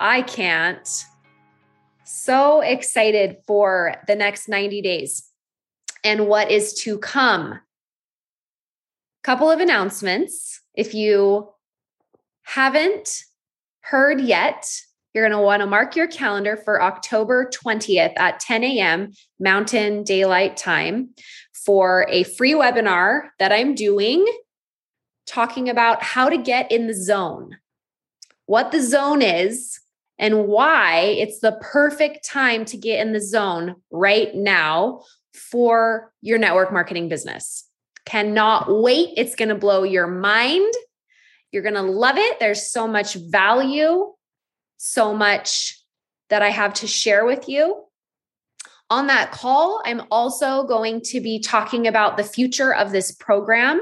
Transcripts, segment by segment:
I can't. So excited for the next 90 days and what is to come. Couple of announcements. If you haven't heard yet, you're going to want to mark your calendar for October 20th at 10 a.m. Mountain Daylight Time for a free webinar that I'm doing talking about how to get in the zone, what the zone is, and why it's the perfect time to get in the zone right now for your network marketing business. Cannot wait. It's going to blow your mind. You're going to love it. There's so much value, so much that I have to share with you. On that call, I'm also going to be talking about the future of this program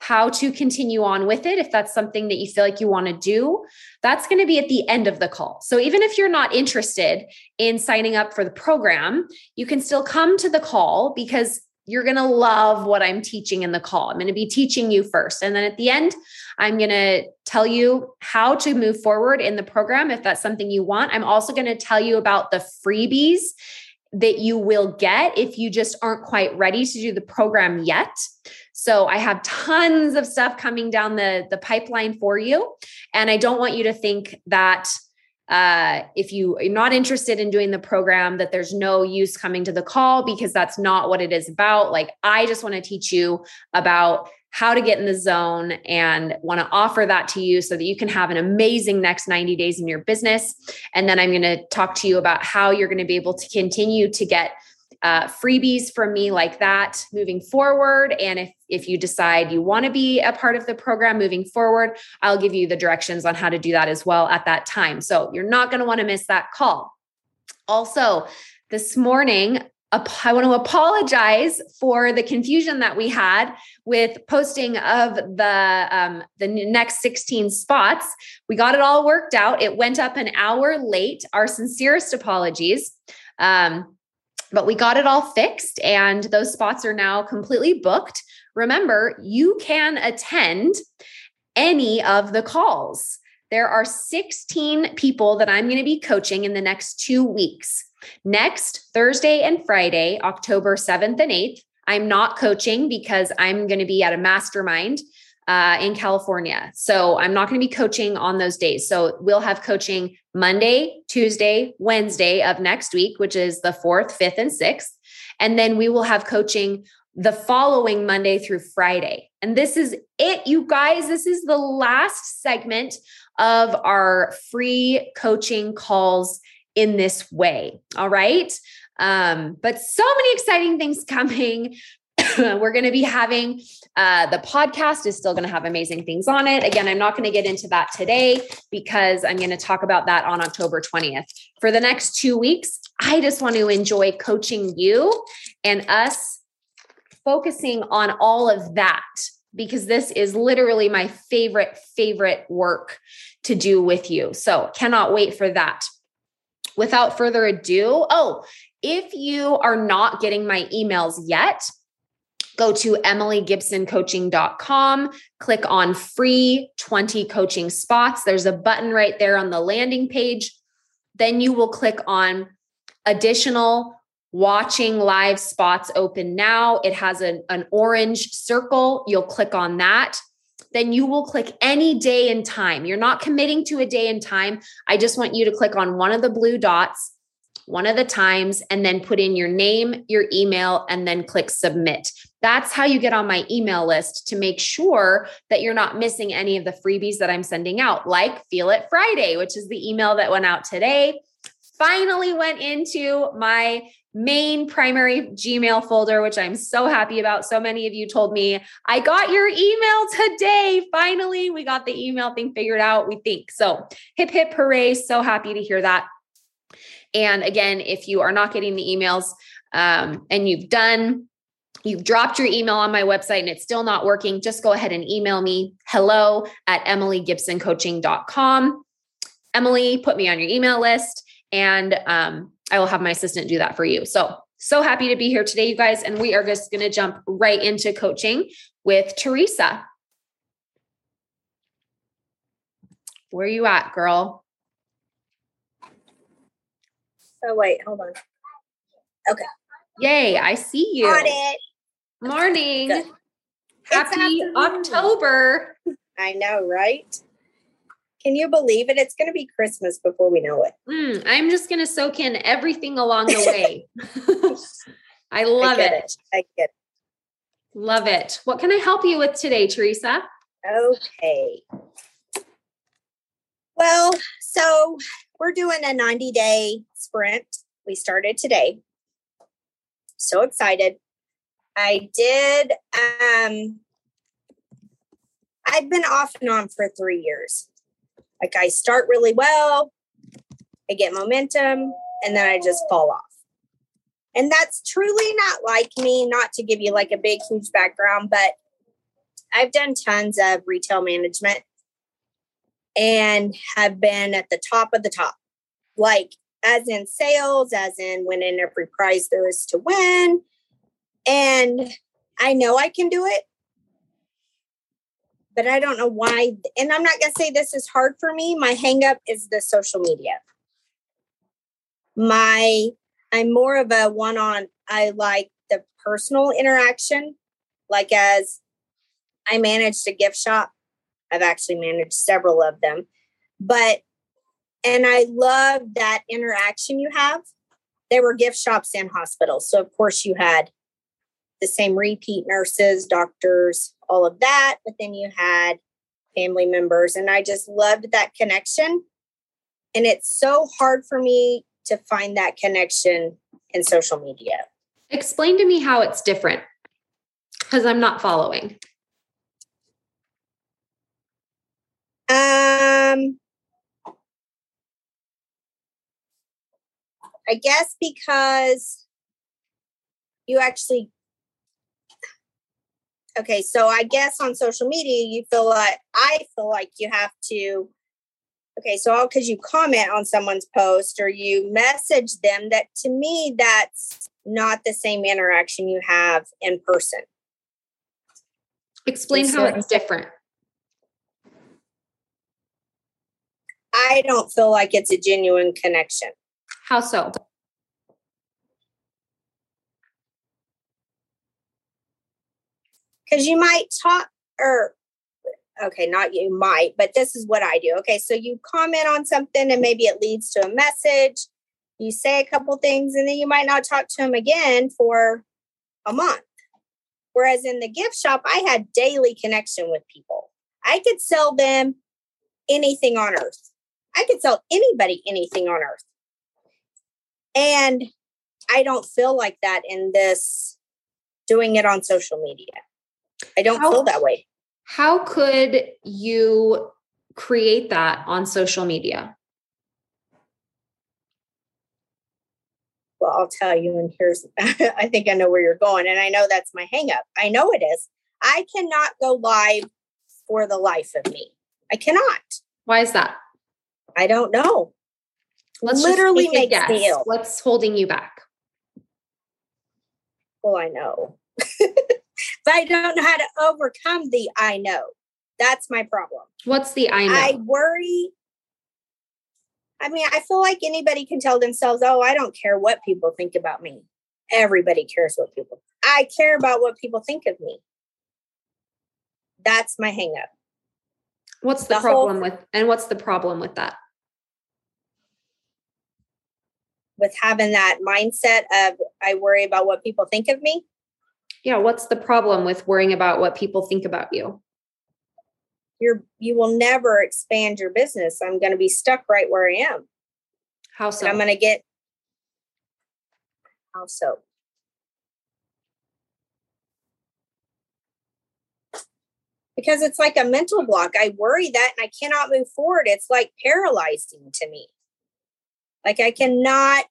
how to continue on with it if that's something that you feel like you want to do that's going to be at the end of the call so even if you're not interested in signing up for the program you can still come to the call because you're going to love what I'm teaching in the call. I'm going to be teaching you first. And then at the end, I'm going to tell you how to move forward in the program if that's something you want. I'm also going to tell you about the freebies that you will get if you just aren't quite ready to do the program yet. So I have tons of stuff coming down the the pipeline for you and I don't want you to think that uh, if you are not interested in doing the program that there's no use coming to the call because that's not what it is about like i just want to teach you about how to get in the zone and want to offer that to you so that you can have an amazing next 90 days in your business. And then I'm going to talk to you about how you're going to be able to continue to get uh, freebies from me like that moving forward. And if if you decide you want to be a part of the program moving forward, I'll give you the directions on how to do that as well at that time. So you're not going to want to miss that call. Also, this morning, I want to apologize for the confusion that we had with posting of the um, the next 16 spots. We got it all worked out. It went up an hour late. Our sincerest apologies. Um, but we got it all fixed and those spots are now completely booked. Remember, you can attend any of the calls. There are 16 people that I'm going to be coaching in the next two weeks. Next Thursday and Friday, October 7th and 8th, I'm not coaching because I'm going to be at a mastermind uh, in California. So I'm not going to be coaching on those days. So we'll have coaching Monday, Tuesday, Wednesday of next week, which is the 4th, 5th, and 6th. And then we will have coaching the following Monday through Friday. And this is it, you guys. This is the last segment of our free coaching calls in this way. All right. Um, but so many exciting things coming. We're going to be having uh, the podcast is still going to have amazing things on it. Again, I'm not going to get into that today because I'm going to talk about that on October 20th. For the next two weeks, I just want to enjoy coaching you and us focusing on all of that because this is literally my favorite, favorite work to do with you. So, cannot wait for that without further ado, oh, if you are not getting my emails yet, go to emilygibsoncoaching.com, click on free 20 coaching spots. There's a button right there on the landing page. Then you will click on additional watching live spots open now. It has an, an orange circle. You'll click on that then you will click any day and time. You're not committing to a day and time. I just want you to click on one of the blue dots, one of the times, and then put in your name, your email, and then click submit. That's how you get on my email list to make sure that you're not missing any of the freebies that I'm sending out, like Feel It Friday, which is the email that went out today. Finally went into my main primary Gmail folder, which I'm so happy about. So many of you told me, I got your email today. Finally, we got the email thing figured out, we think. So, hip, hip, hooray. So happy to hear that. And again, if you are not getting the emails um, and you've done you've dropped your email on my website and it's still not working, just go ahead and email me hello at emilygibsoncoaching.com. Emily, put me on your email list and um, I will have my assistant do that for you. So, so happy to be here today, you guys. And we are just going to jump right into coaching with Teresa. Where are you at, girl? Oh, wait, hold on. Okay. Yay, I see you. Got it. Morning. Good. Happy October. I know, right? Can you believe it? It's going to be Christmas before we know it. Mm, I'm just going to soak in everything along the way. I love I it. it. I get it. Love it. What can I help you with today, Teresa? Okay. Well, so we're doing a 90 day sprint. We started today. So excited. I did um I've been off and on for 3 years. Like I start really well, I get momentum, and then I just fall off. And that's truly not like me, not to give you like a big, huge background, but I've done tons of retail management and have been at the top of the top, like as in sales, as in winning every prize there is to win. And I know I can do it, but I don't know why. And I'm not going to say this is hard for me. My hangup is the social media. My, I'm more of a one on, I like the personal interaction. Like as I managed a gift shop, I've actually managed several of them, but, and I love that interaction you have. There were gift shops and hospitals. So, of course, you had the same repeat nurses, doctors, all of that. But then you had family members, and I just loved that connection. And it's so hard for me to find that connection in social media. Explain to me how it's different because I'm not following. Um, I guess because you actually okay so i guess on social media you feel like i feel like you have to okay so all because you comment on someone's post or you message them that to me that's not the same interaction you have in person. Explain how it's different i don't feel like it's a genuine connection. How so? Because you might talk or okay not you might but this is what i do. Okay so you comment on something and maybe it leads to a message. You say a couple things and then you might not talk to them again for a month. Whereas in the gift shop i had daily connection with people. I could sell them anything on earth i could sell anybody anything on earth and i don't feel like that in this doing it on social media I don't how, feel that way. How could you create that on social media? Well, I'll tell you, and here's I think I know where you're going, and I know that's my hangup. I know it is. I cannot go live for the life of me. I cannot. Why is that? I don't know. Let's literally make ill. What's holding you back? Well, I know. but I don't know how to overcome the I know. That's my problem. What's the I know? I worry. I mean, I feel like anybody can tell themselves, oh, I don't care what people think about me. Everybody cares what people. I care about what people think of me. That's my hangup. What's the, the problem whole, with and what's the problem with that? With having that mindset of I worry about what people think of me. Yeah what's the problem with worrying about what people think about you? You're you will never expand your business. I'm going to be stuck right where i am. How so and i'm going to get how so because it's like a mental block i worry that and i cannot move forward it's like paralyzing to me Like I cannot.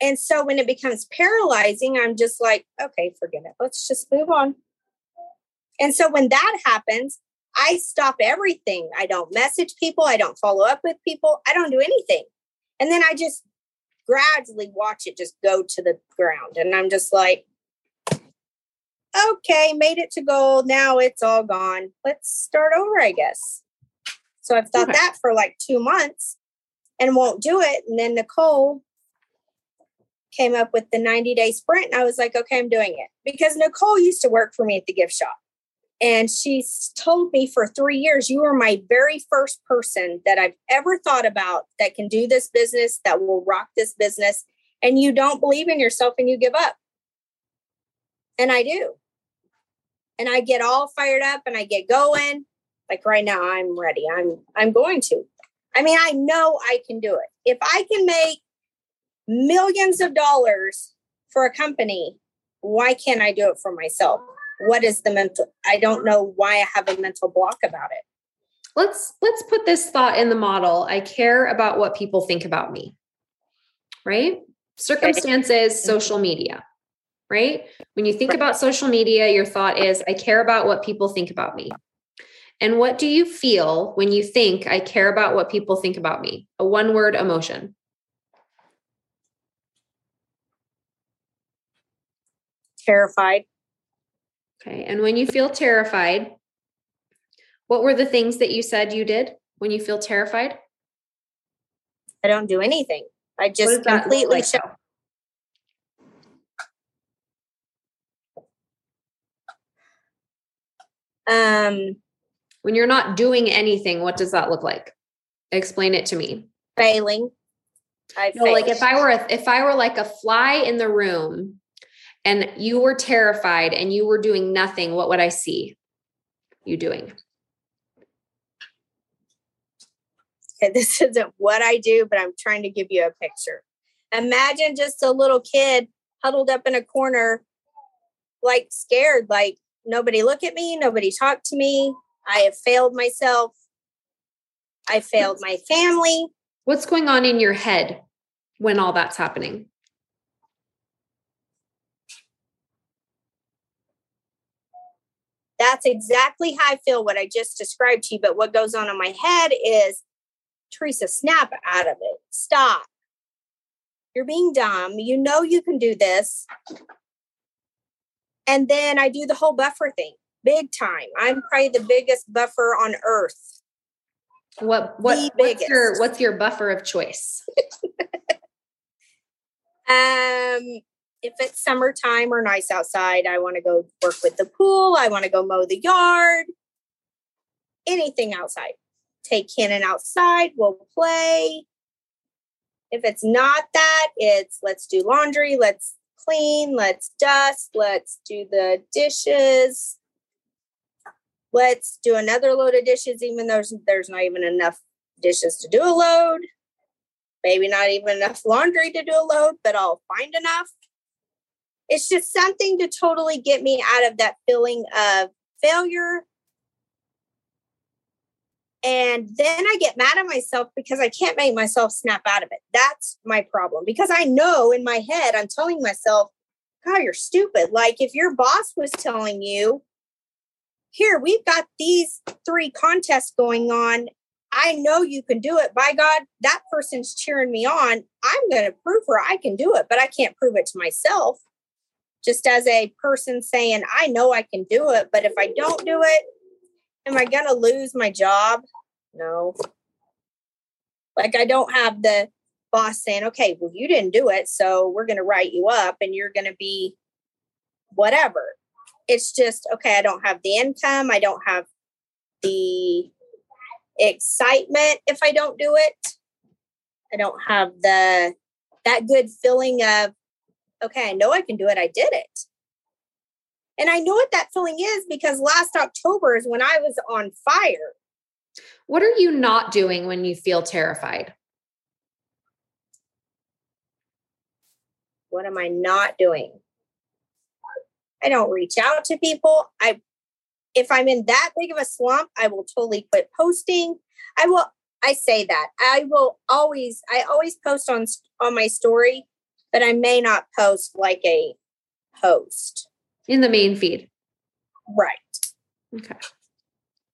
And so when it becomes paralyzing, I'm just like, okay, forget it. Let's just move on. And so when that happens, I stop everything. I don't message people. I don't follow up with people. I don't do anything. And then I just gradually watch it just go to the ground. And I'm just like, okay, made it to gold. Now it's all gone. Let's start over, I guess. So I've thought okay. that for like two months and won't do it. And then Nicole came up with the 90 day sprint. And I was like, okay, I'm doing it. Because Nicole used to work for me at the gift shop. And she's told me for three years, you are my very first person that I've ever thought about that can do this business, that will rock this business. And you don't believe in yourself and you give up. And I do. And I get all fired up and I get going. Like right now, I'm ready. I'm I'm going to. I mean, I know I can do it. If I can make millions of dollars for a company, why can't I do it for myself? What is the mental? I don't know why I have a mental block about it. Let's let's put this thought in the model. I care about what people think about me. Right? Circumstances, okay. social media right? When you think about social media, your thought is, I care about what people think about me. And what do you feel when you think, I care about what people think about me? A one word emotion. Terrified. Okay. And when you feel terrified, what were the things that you said you did when you feel terrified? I don't do anything. I just completely shut Um, when you're not doing anything, what does that look like? Explain it to me. Failing. I no, like if I were a, if I were like a fly in the room and you were terrified and you were doing nothing, what would I see you doing? Okay, this isn't what I do, but I'm trying to give you a picture. Imagine just a little kid huddled up in a corner, like scared, like nobody look at me, nobody talk to me. I have failed myself. I failed my family. What's going on in your head when all that's happening? That's exactly how I feel, what I just described to you. But what goes on in my head is Teresa, snap out of it. Stop. You're being dumb. You know you can do this. And then I do the whole buffer thing, big time. I'm probably the biggest buffer on earth. What what what's your what's your buffer of choice? um if it's summertime or nice outside, I want to go work with the pool. I want to go mow the yard. Anything outside. Take Cannon outside. We'll play. If it's not that, it's let's do laundry. Let's clean, let's dust, let's do the dishes. Let's do another load of dishes, even though there's, there's not even enough dishes to do a load. Maybe not even enough laundry to do a load, but I'll find enough. It's just something to totally get me out of that feeling of failure. And then I get mad at myself because I can't make myself snap out of it. That's my problem because I know in my head, I'm telling myself, God, you're stupid. Like if your boss was telling you, here, we've got these three contests going on. I know you can do it. By God, that person's cheering me on. I'm going to prove her I can do it, but I can't prove it to myself. Just as a person saying, I know I can do it, but if I don't do it, am I going to lose my job? No. Like I don't have the boss saying, okay, well, you didn't do it. So we're going to write you up and you're going to be whatever. It's just, okay, I don't have the income. I don't have the excitement if I don't do it. I don't have the, that good feeling of, okay, I know I can do it. I did it. And I know what that feeling is because last October is when I was on fire. What are you not doing when you feel terrified? What am I not doing? I don't reach out to people. I if I'm in that big of a slump, I will totally quit posting. I will I say that. I will always I always post on on my story, but I may not post like a post in the main feed. Right. Okay.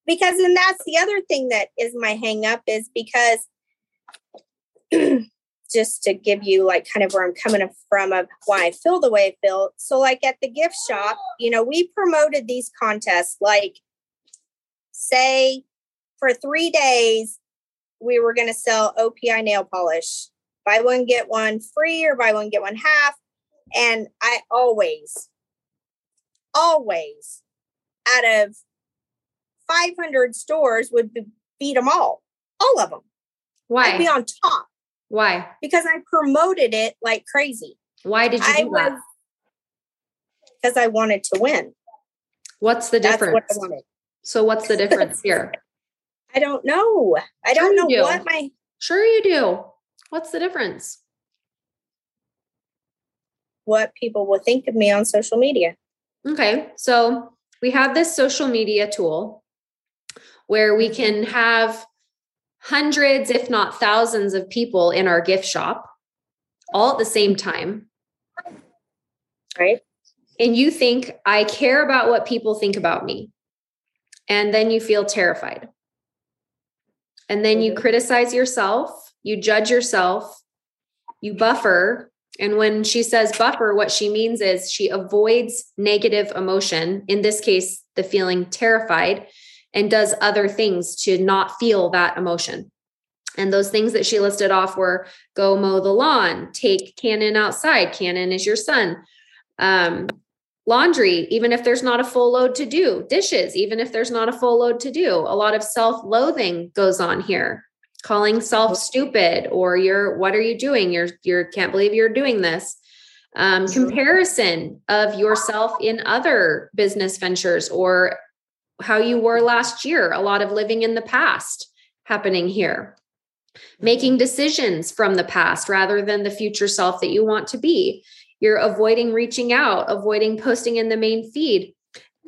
Because and that's the other thing that is my hang up is because just to give you like kind of where I'm coming from of why I feel the way I feel. So like at the gift shop, you know, we promoted these contests like say for 3 days we were going to sell OPI nail polish. Buy one get one free or buy one get one half and I always always out of 500 stores would beat them all, all of them. Why? I'd be on top. Why? Because I promoted it like crazy. Why did you do I that? Because I wanted to win. What's the difference? What I. So what's the difference here? I don't know. I sure don't know do. what my Sure you do. What's the difference? What people will think of me on social media. Okay. So we have this social media tool where we can have hundreds, if not thousands, of people in our gift shop all at the same time. Right. And you think, I care about what people think about me. And then you feel terrified. And then you mm-hmm. criticize yourself, you judge yourself, you buffer, and when she says buffer, what she means is she avoids negative emotion, in this case, the feeling terrified, and does other things to not feel that emotion. And those things that she listed off were go mow the lawn, take Cannon outside. Cannon is your son. Um, laundry, even if there's not a full load to do, dishes, even if there's not a full load to do. A lot of self loathing goes on here calling self stupid or you're what are you doing? You're you're can't believe you're doing this. Um, comparison of yourself in other business ventures or how you were last year a lot of living in the past happening here. Making decisions from the past rather than the future self that you want to be. You're avoiding reaching out avoiding posting in the main feed.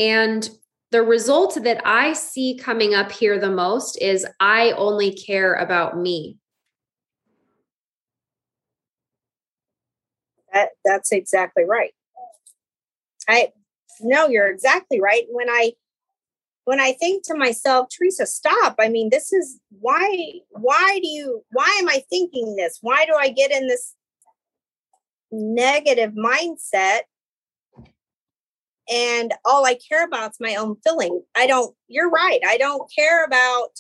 And the result that I see coming up here the most is I only care about me. That that's exactly right. I no, you're exactly right. When I when I think to myself, Teresa, stop. I mean, this is why why do you why am I thinking this? Why do I get in this negative mindset and all I care about is my own feeling. I don't, you're right. I don't care about,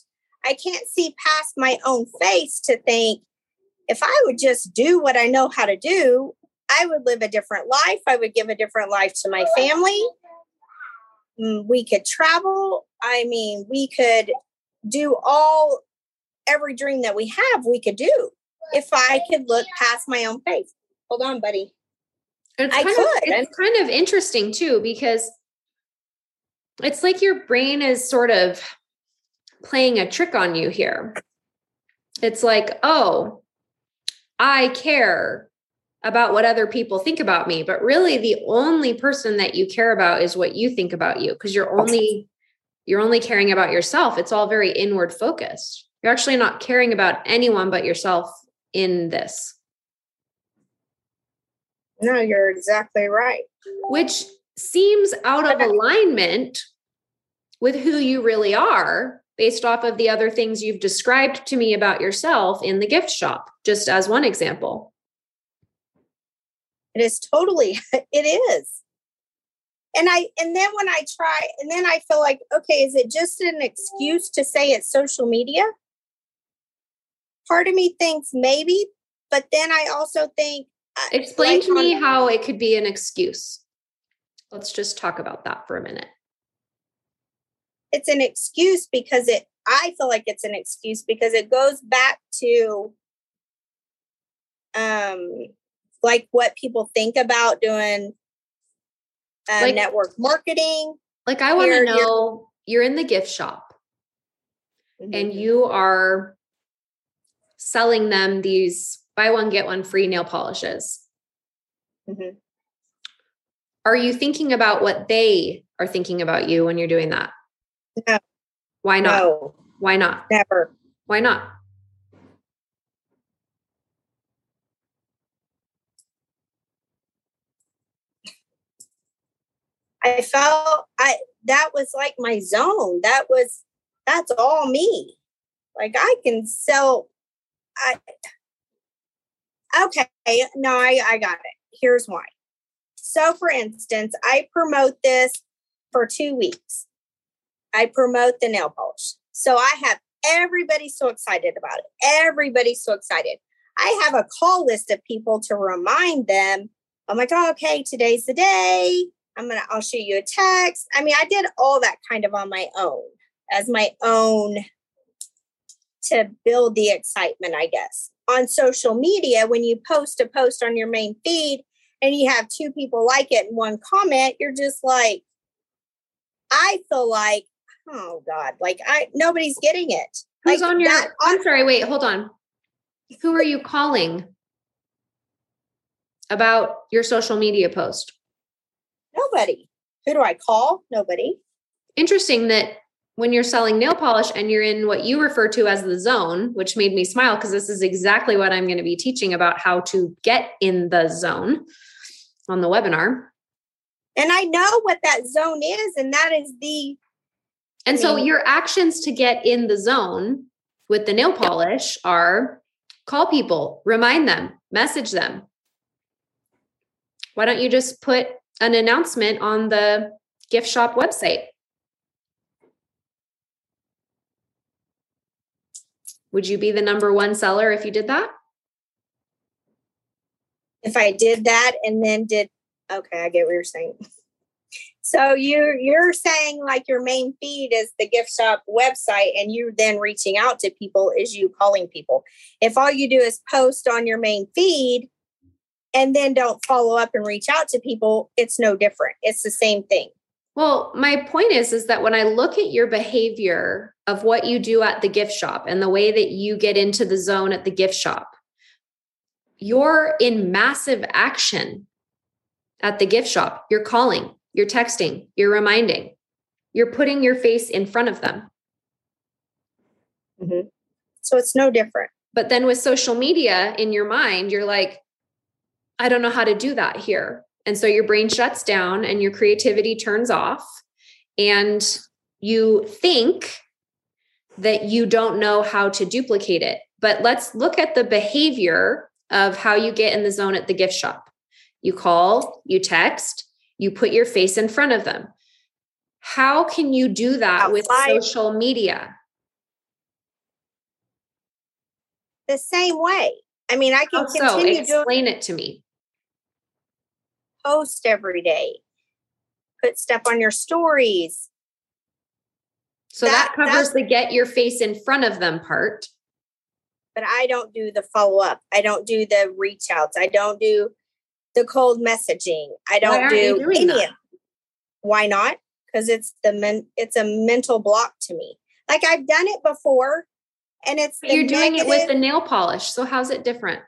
I can't see past my own face to think if I would just do what I know how to do, I would live a different life. I would give a different life to my family. Mm, we could travel. I mean, we could do all, every dream that we have, we could do if I could look past my own face. Hold on, buddy. It's I kind could. Of, it's kind of interesting too, because it's like your brain is sort of playing a trick on you here. It's like, oh, I care about what other people think about me, but really the only person that you care about is what you think about you because you're only you're only caring about yourself. It's all very inward focused. You're actually not caring about anyone but yourself in this. No, you're exactly right. Which seems out of alignment with who you really are based off of the other things you've described to me about yourself in the gift shop, just as one example. It is totally, it is. And I, and then when I try, and then I feel like, okay, is it just an excuse to say it's social media? Part of me thinks maybe, but then I also think, Explain like to me on, how it could be an excuse. Let's just talk about that for a minute. It's an excuse because it, I feel like it's an excuse because it goes back to um like what people think about doing um, like, network marketing. Like I want to know you're, you're in the gift shop mm-hmm. and you are selling them these buy one, get one free nail polishes. Mm-hmm. Are you thinking about what they are thinking about you when you're doing that? No. Why not? No. Why not? Never. Why not? I felt I that was like my zone. That was that's all me. Like I can sell I okay, no, I, I got it. Here's why. So for instance, I promote this for two weeks. I promote the nail polish. So I have everybody so excited about it. Everybody's so excited. I have a call list of people to remind them. I'm like, oh, okay, today's the day. I'm gonna, I'll shoot you a text. I mean, I did all that kind of on my own as my own to build the excitement, I guess. On social media, when you post a post on your main feed and you have two people like it and one comment, you're just like, I feel like, oh God, like I nobody's getting it. Who's like on your that, I'm sorry, wait, hold on. Who are you calling about your social media post? Nobody. Who do I call? Nobody. Interesting that when you're selling nail polish and you're in what you refer to as the zone, which made me smile because this is exactly what I'm going to be teaching about how to get in the zone on the webinar. And I know what that zone is, and that is the. And I mean, so your actions to get in the zone with the nail polish are call people, remind them, message them. Why don't you just put an announcement on the gift shop website? Would you be the number one seller if you did that? If I did that and then did okay, I get what you're saying. So you're you're saying like your main feed is the gift shop website and you then reaching out to people is you calling people. If all you do is post on your main feed and then don't follow up and reach out to people, it's no different. It's the same thing. Well, my point is is that when I look at your behavior of what you do at the gift shop and the way that you get into the zone at the gift shop, you're in massive action at the gift shop. You're calling, you're texting, you're reminding, you're putting your face in front of them. Mm-hmm. So it's no different. But then with social media in your mind, you're like, I don't know how to do that here. And so your brain shuts down and your creativity turns off. And you think that you don't know how to duplicate it. But let's look at the behavior of how you get in the zone at the gift shop. You call, you text, you put your face in front of them. How can you do that with social media? The same way. I mean, I can How continue so? explain doing, it to me. Post every day. Put stuff on your stories. So that, that covers the get your face in front of them part. But I don't do the follow up. I don't do the reach outs. I don't do the cold messaging. I don't do any that? of Why not? Because it's the men, it's a mental block to me. Like I've done it before and it's you're doing negative, it with the nail polish. So how's it different?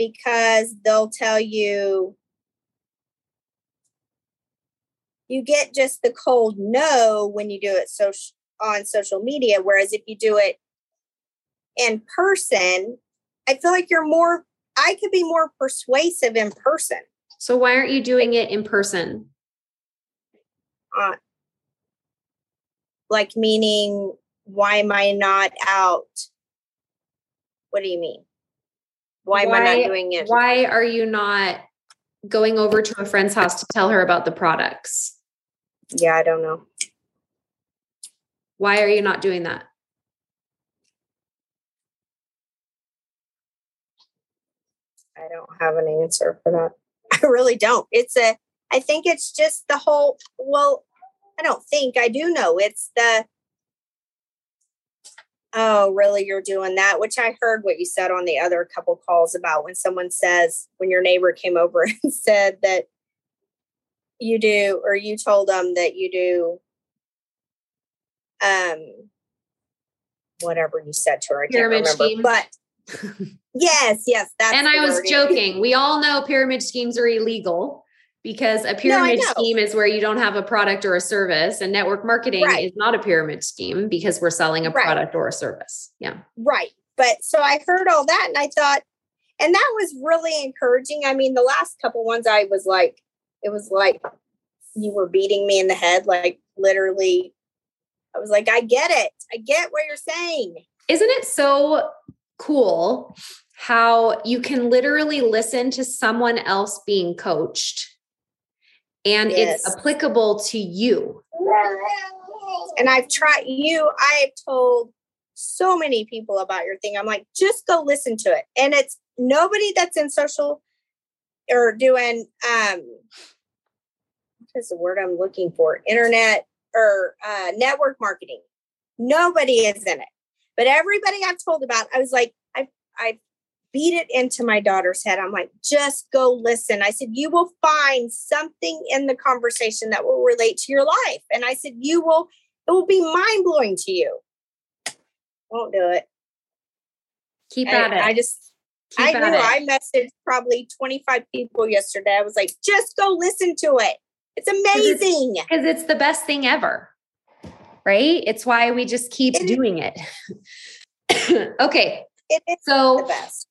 Because they'll tell you you get just the cold no when you do it so on social media whereas if you do it in person I feel like you're more, I could be more persuasive in person. So why aren't you doing it in person? Uh, like, meaning, why am I not out? What do you mean? Why, why am I not doing it? Why are you not going over to a friend's house to tell her about the products? Yeah, I don't know. Why are you not doing that? I don't have an answer for that. I really don't. It's a, I think it's just the whole, well, I don't think I do know. It's the, oh, really, you're doing that? Which I heard what you said on the other couple calls about when someone says, when your neighbor came over and said that you do, or you told them that you do, um, whatever you said to her. I Pyramid can't remember. Scheme. But Yes, yes. That's and I was wording. joking. We all know pyramid schemes are illegal because a pyramid no, scheme is where you don't have a product or a service, and network marketing right. is not a pyramid scheme because we're selling a right. product or a service. Yeah. Right. But so I heard all that and I thought, and that was really encouraging. I mean, the last couple ones I was like, it was like you were beating me in the head, like literally. I was like, I get it. I get what you're saying. Isn't it so cool how you can literally listen to someone else being coached and yes. it's applicable to you? And I've tried you, I've told so many people about your thing. I'm like, just go listen to it. And it's nobody that's in social or doing um what is the word I'm looking for? Internet or uh, network marketing. Nobody is in it. But everybody I've told about, I was like, I I beat it into my daughter's head. I'm like, just go listen. I said, you will find something in the conversation that will relate to your life. And I said, you will, it will be mind blowing to you. Won't do it. Keep at I, it. I just Keep I knew it. I messaged probably 25 people yesterday. I was like, just go listen to it. It's amazing. Because it's, it's, the best thing ever. Right? It's why we just keep it doing is. it. okay. It is so, the best.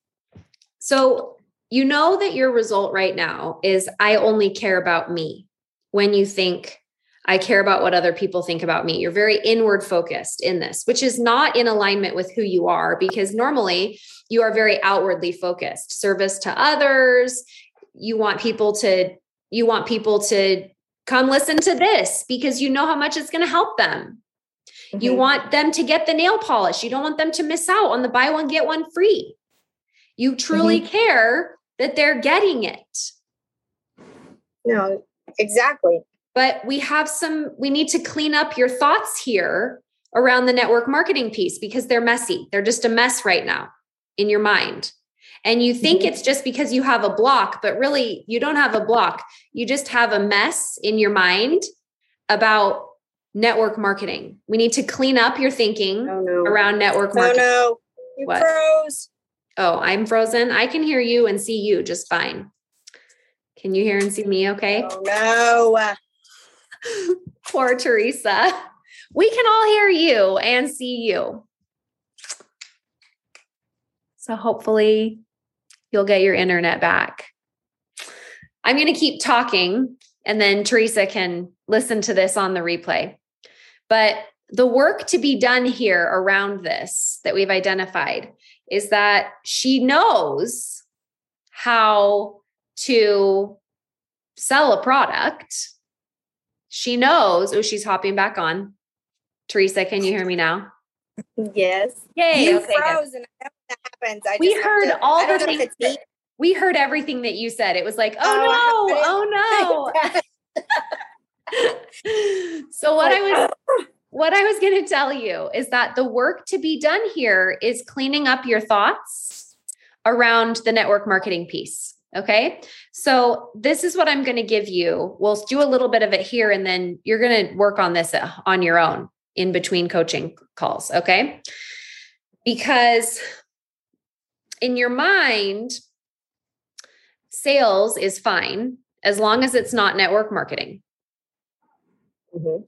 So you know that your result right now is I only care about me when you think I care about what other people think about me. You're very inward focused in this, which is not in alignment with who you are because normally you are very outwardly focused, service to others. You want people to you want people to come listen to this because you know how much it's going to help them. Mm-hmm. You want them to get the nail polish. You don't want them to miss out on the buy one get one free. You truly mm-hmm. care that they're getting it. No, exactly but we have some we need to clean up your thoughts here around the network marketing piece because they're messy they're just a mess right now in your mind and you think mm-hmm. it's just because you have a block but really you don't have a block you just have a mess in your mind about network marketing we need to clean up your thinking oh, no. around network marketing oh no you what? froze oh i'm frozen i can hear you and see you just fine can you hear and see me okay oh no Poor Teresa. We can all hear you and see you. So hopefully you'll get your internet back. I'm going to keep talking and then Teresa can listen to this on the replay. But the work to be done here around this that we've identified is that she knows how to sell a product she knows. Oh, she's hopping back on. Teresa, can you hear me now? Yes. Yay. You okay, froze, and that happens. I we heard to, all the things. That, we heard everything that you said. It was like, oh, oh no, oh no. so what I was oh. What I was going to tell you is that the work to be done here is cleaning up your thoughts around the network marketing piece. Okay. So this is what I'm going to give you. We'll do a little bit of it here and then you're going to work on this uh, on your own in between coaching calls. Okay. Because in your mind, sales is fine as long as it's not network marketing. Mm-hmm.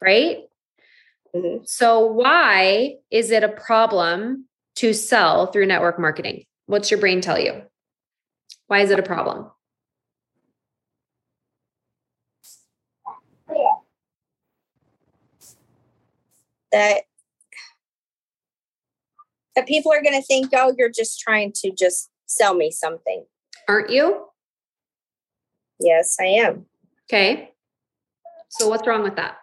Right. Mm-hmm. So, why is it a problem to sell through network marketing? What's your brain tell you? Why is it a problem? That that people are going to think, oh, you're just trying to just sell me something. Aren't you? Yes, I am. Okay. So what's wrong with that?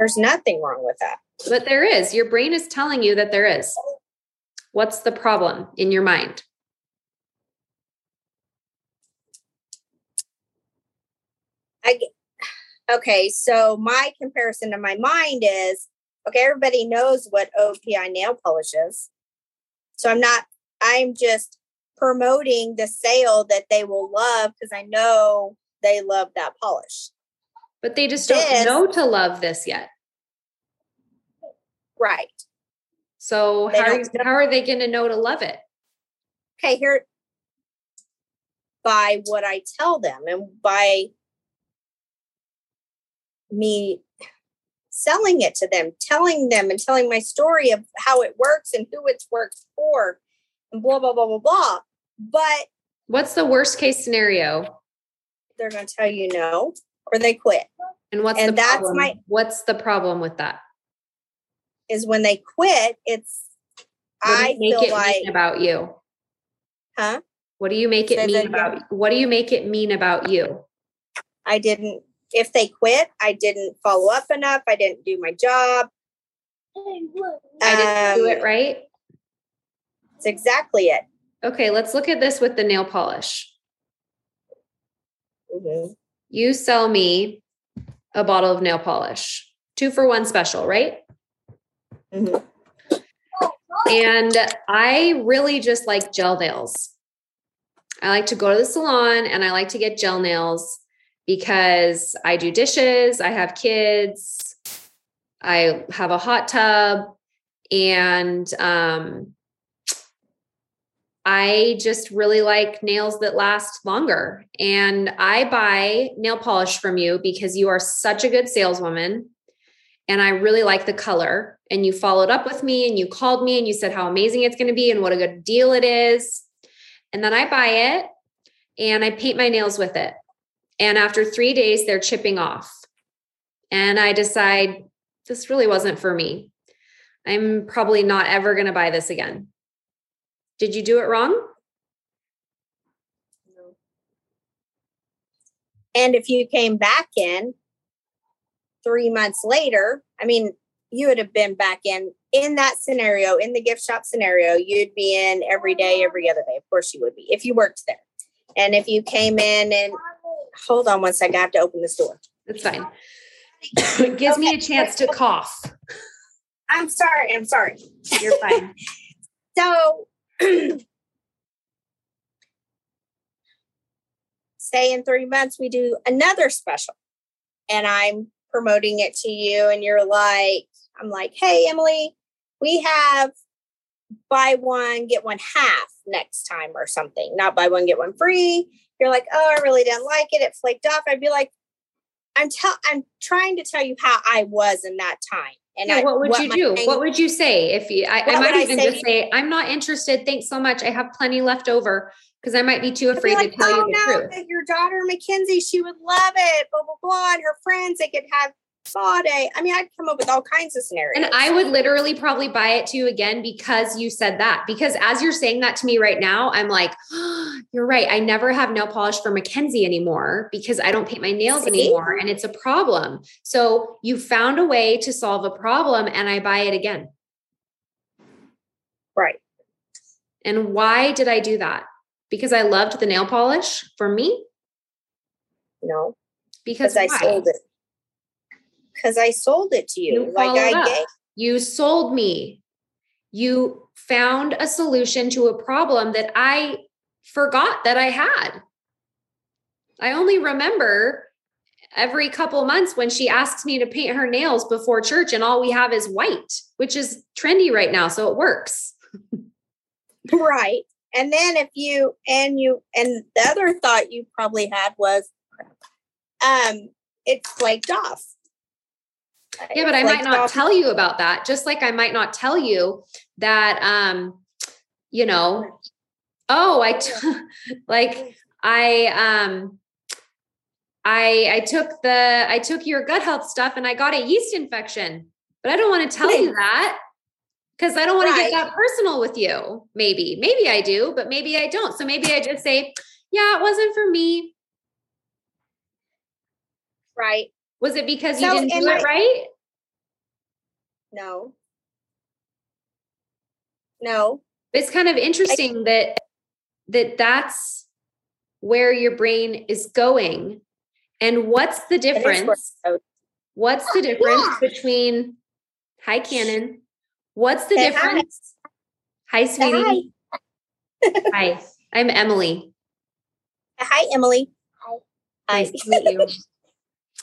There's nothing wrong with that. But there is. Your brain is telling you that there is. What's the problem in your mind? I okay, so my comparison to my mind is okay, everybody knows what OPI nail polish is. So I'm not, I'm just promoting the sale that they will love because I know they love that polish. But they just don't this, know to love this yet. Right. So how are, how are they going to know to love it? Okay, here by what I tell them and by me selling it to them, telling them and telling my story of how it works and who it's works for. and blah, blah, blah, blah, blah. But What's the worst case scenario? they're going to tell you no or they quit. And what's And the that's problem? my- what's the problem with that? Is when they quit, it's, What I you make feel it like, mean about you? huh? What do you make it mean about what do you make it mean about you? I didn't, if they quit, I didn't follow up enough. I didn't do my job. I didn't do it Um, right. It's exactly it. Okay, let's look at this with the nail polish. Mhm. You sell me a bottle of nail polish, two for one special, right? Mhm. And I really just like gel nails. I like to go to the salon and I like to get gel nails because I do dishes, I have kids, I have a hot tub, and um, I just really like nails that last longer. And I buy nail polish from you because you are such a good saleswoman. And I really like the color. And you followed up with me and you called me and you said how amazing it's going to be and what a good deal it is. And then I buy it and I paint my nails with it. And after three days, they're chipping off. And I decide this really wasn't for me. I'm probably not ever going to buy this again. Did you do it wrong? No. And if you came back in three months later, I mean, you would have been back in in that scenario, in the gift shop scenario, you'd be in every day, every other day. Of course, you would be if you worked there. And if you came in and hold on one second, I have to open this door. That's fine. it gives me a chance to cough. I'm sorry. I'm sorry. You're fine. So, say in three months, we do another special and I'm promoting it to you, and you're like, I'm like, hey, Emily, we have buy one, get one half next time or something, not buy one, get one free. You're like, oh, I really didn't like it. It flaked off. I'd be like, I'm tell I'm trying to tell you how I was in that time. And Yeah, I, what would you do? ang- What would you say if you? I, I might even say? just say, "I'm not interested. Thanks so much. I have plenty left over." Because I might be too I'd be afraid like, to tell oh, you the no, truth. that your daughter Mackenzie, she would love it. Blah blah blah, and her friends they could have spa day. I mean, I'd come up with all kinds of scenarios. And I would literally probably buy it to you again because you said that. Because as you're saying that to me right now, I'm like, oh, you're right. I never have nail polish for Mackenzie anymore because I don't paint my nails See? anymore. And it's a problem. So you found a way to solve a problem and I buy it again. right. And why did I do that? Because I loved the nail polish for me? No, Because because I sold it. Because I sold it to you. You like I up. gave. You sold me. You found a solution to a problem that I forgot that I had. I only remember every couple months when she asks me to paint her nails before church, and all we have is white, which is trendy right now. So it works. Right. And then if you and you and the other thought you probably had was um it flaked off. Yeah, but I might not tell you about that. Just like I might not tell you that, um, you know, oh, I t- like I um I I took the I took your gut health stuff and I got a yeast infection. But I don't want to tell you that because I don't want to get that personal with you. Maybe. Maybe I do, but maybe I don't. So maybe I just say, yeah, it wasn't for me. right. Was it because you So didn't in do it right? No. No. it's kind of interesting that that that's where your brain is going and what's the It is where difference what's the difference Yeah. between hi cannon what's the Say difference hi, Say sweetie hi. i'm emily Hi, Emily. Hi. nice to meet you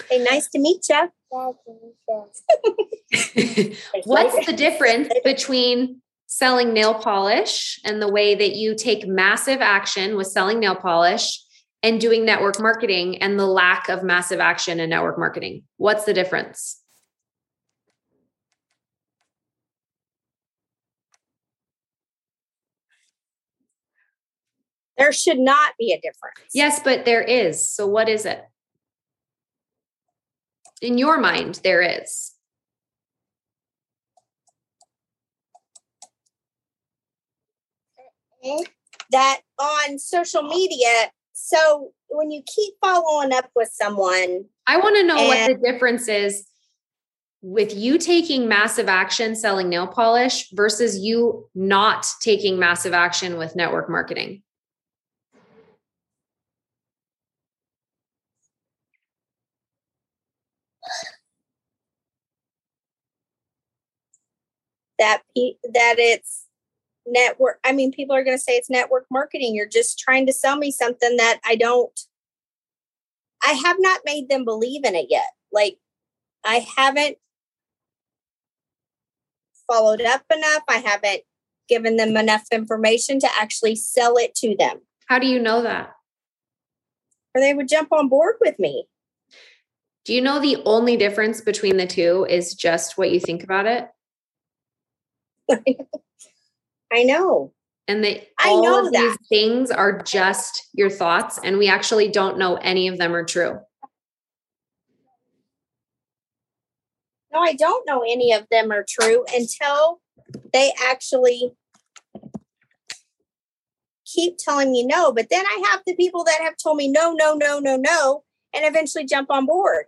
Hey, nice to meet you. what's the difference between selling nail polish and the way that you take massive action with selling nail polish and doing network marketing and the lack of massive action in network marketing what's the difference There should not be a difference. Yes, but there is. So what is it? In your mind, there is. That on social media, so when you keep following up with someone, I want to know what the difference is with you taking massive action selling nail polish versus you not taking massive action with network marketing. That that it's network i mean people are going to say it's network marketing. You're just trying to sell me something that i don't i have not made them believe in it yet. Like i haven't followed up enough. I haven't given them enough information to actually sell it to them. How do you know that? Or they would jump on board with me. Do you know the only difference between the two is just what you think about it I know. And they I know that these things are just your thoughts, and we actually don't know any of them are true. No, I don't know any of them are true until they actually keep telling me no. But then I have the people that have told me no, no, no, no, no, and eventually jump on board.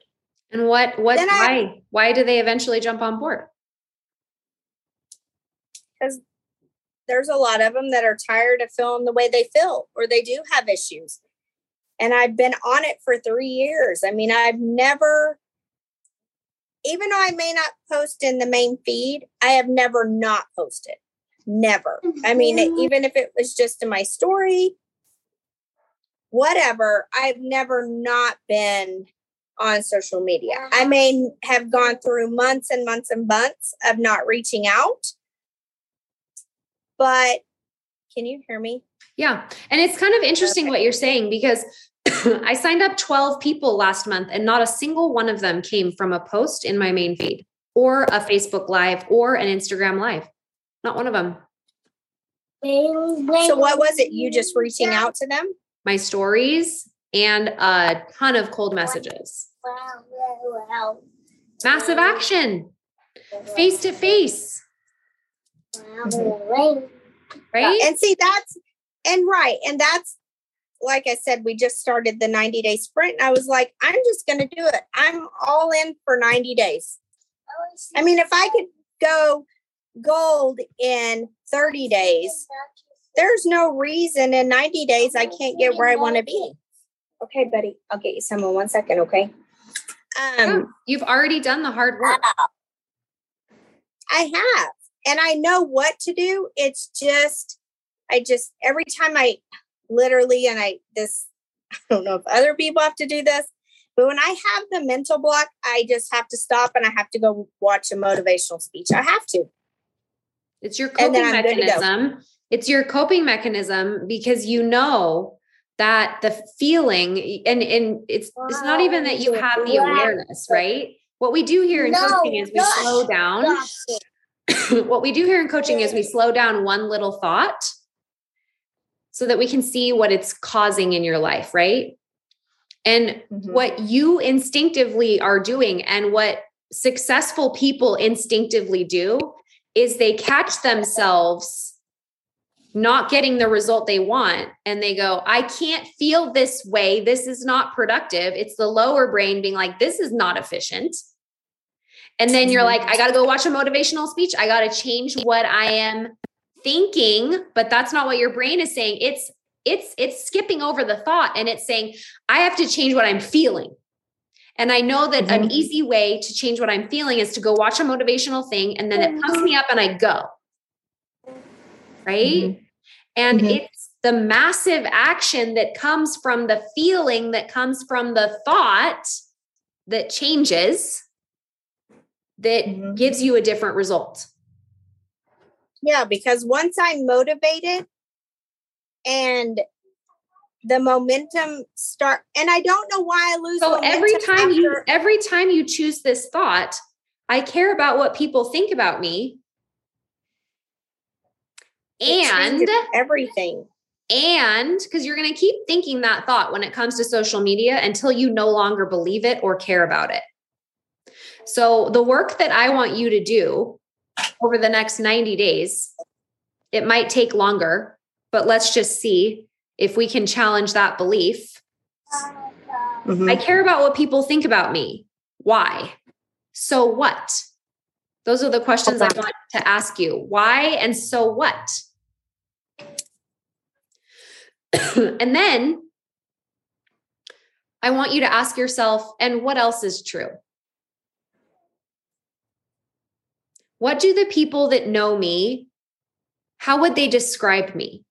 And what what then why? I, why do they eventually jump on board? Because there's a lot of them that are tired of feeling the way they feel or they do have issues. And I've been on it for three years. I mean, I've never, even though I may not post in the main feed, I have never not posted. Never. I mean, mm-hmm. even if it was just in my story, whatever, I've never not been on social media. I may have gone through months and months and months of not reaching out but can you hear me? Yeah. And it's kind of interesting okay. what you're saying because I signed up 12 people last month and not a single one of them came from a post in my main feed or a Facebook live or an Instagram live. Not one of them. So what was it? You just reaching out to them? My stories and a ton of cold messages. Wow. Massive action. Face to face. Right? And see, that's, and right. And that's, like I said, we just started the 90 day sprint. And I was like, I'm just going to do it. I'm all in for 90 days. I mean, if I could go gold in 30 days, there's no reason in 90 days I can't get where I want to be. Okay, buddy, I'll get you some in one second. Okay. Um, yeah, you've already done the hard work. I have and I know what to do. It's just, I just, every time I literally, and I, this, I don't know if other people have to do this, but when I have the mental block, I just have to stop and I have to go watch a motivational speech. I have to. It's your coping mechanism. It's your coping mechanism because you know that the feeling and and it's it's not even that you have the awareness, right? What we do here in no, coaching is we slow down what we do here in coaching is we slow down one little thought so that we can see what it's causing in your life, right? And mm-hmm. what you instinctively are doing and what successful people instinctively do is they catch themselves not getting the result they want and they go i can't feel this way this is not productive it's the lower brain being like this is not efficient and then you're like, I got to go watch a motivational speech. I got to change what I am thinking, but that's not what your brain is saying. It's it's it's skipping over the thought and it's saying, I have to change what I'm feeling. And I know that mm-hmm. an easy way to change what I'm feeling is to go watch a motivational thing and then it pumps me up and I go. Right? Mm-hmm. And mm-hmm. it's the massive action that comes from the feeling that comes from the thought that changes that mm-hmm. gives you a different result. Yeah, because once I'm motivated and the momentum start and I don't know why I lose So every time after- you every time you choose this thought, I care about what people think about me. and everything. And because you're going to keep thinking that thought when it comes to social media until you no longer believe it or care about it. So, the work that I want you to do over the next 90 days, it might take longer, but let's just see if we can challenge that belief. Mm-hmm. I care about what people think about me. Why? So what? Those are the questions I want to ask you. Why and so what? and then I want you to ask yourself, and what else is true? What do the people that know me, how would they describe me?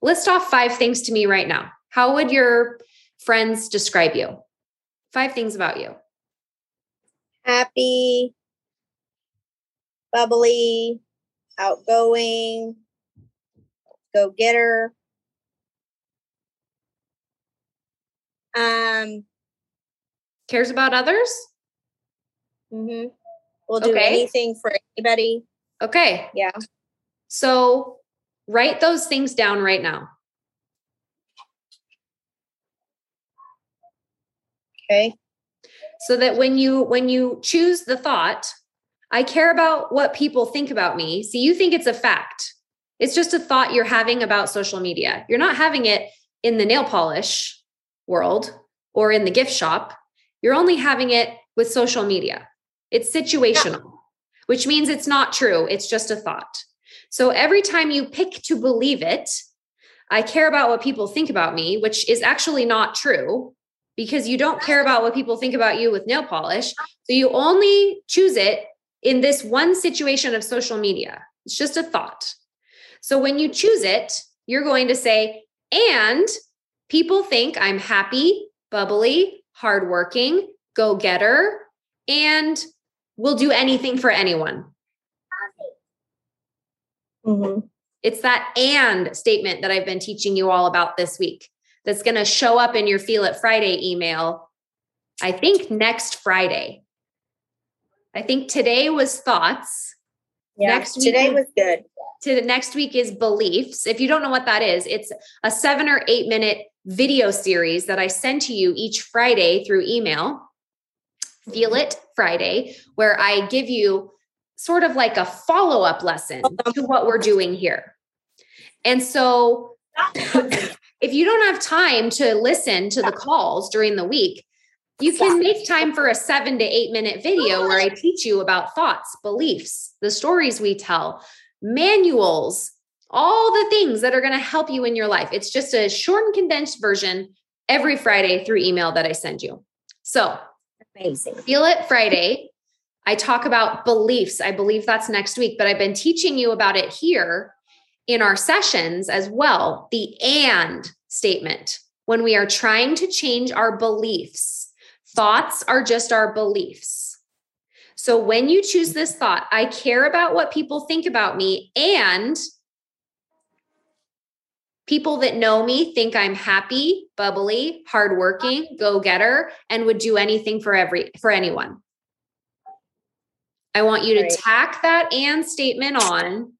List off five things to me right now. How would your friends describe you? Five things about you. Happy, bubbly, outgoing, go getter. Um, cares about others. Mm-hmm. We'll do okay. anything for anybody. Okay. Yeah. So write those things down right now. Okay. So that when you when you choose the thought, I care about what people think about me. See, you think it's a fact. It's just a thought you're having about social media. You're not having it in the nail polish world or in the gift shop. You're only having it with social media. It's situational, yeah. which means it's not true. It's just a thought. So every time you pick to believe it, I care about what people think about me, which is actually not true because you don't care about what people think about you with nail polish. So you only choose it in this one situation of social media. It's just a thought. So when you choose it, you're going to say, and people think I'm happy, bubbly, hardworking, go getter, and will do anything for anyone. Mm-hmm. It's that and statement that I've been teaching you all about this week that's going to show up in your Feel It Friday email, I think next Friday. I think today was thoughts. Yeah, next today was good. To the next week is beliefs. If you don't know what that is, it's a seven or eight minute video series that I send to you each Friday through email. Feel It Friday, where I give you sort of like a follow up lesson to what we're doing here. And so, if you don't have time to listen to the calls during the week, you can make time for a seven to eight minute video where I teach you about thoughts, beliefs, the stories we tell, manuals, all the things that are going to help you in your life. It's just a short and condensed version every Friday through email that I send you. So, amazing. Feel It Friday. I talk about beliefs. I believe that's next week, but I've been teaching you about it here in our sessions as well. The and statement when we are trying to change our beliefs Thoughts are just our beliefs. So when you choose this thought, I care about what people think about me and people that know me think I'm happy, bubbly, hardworking, go-getter and would do anything for every for anyone. I want you to tack that and statement on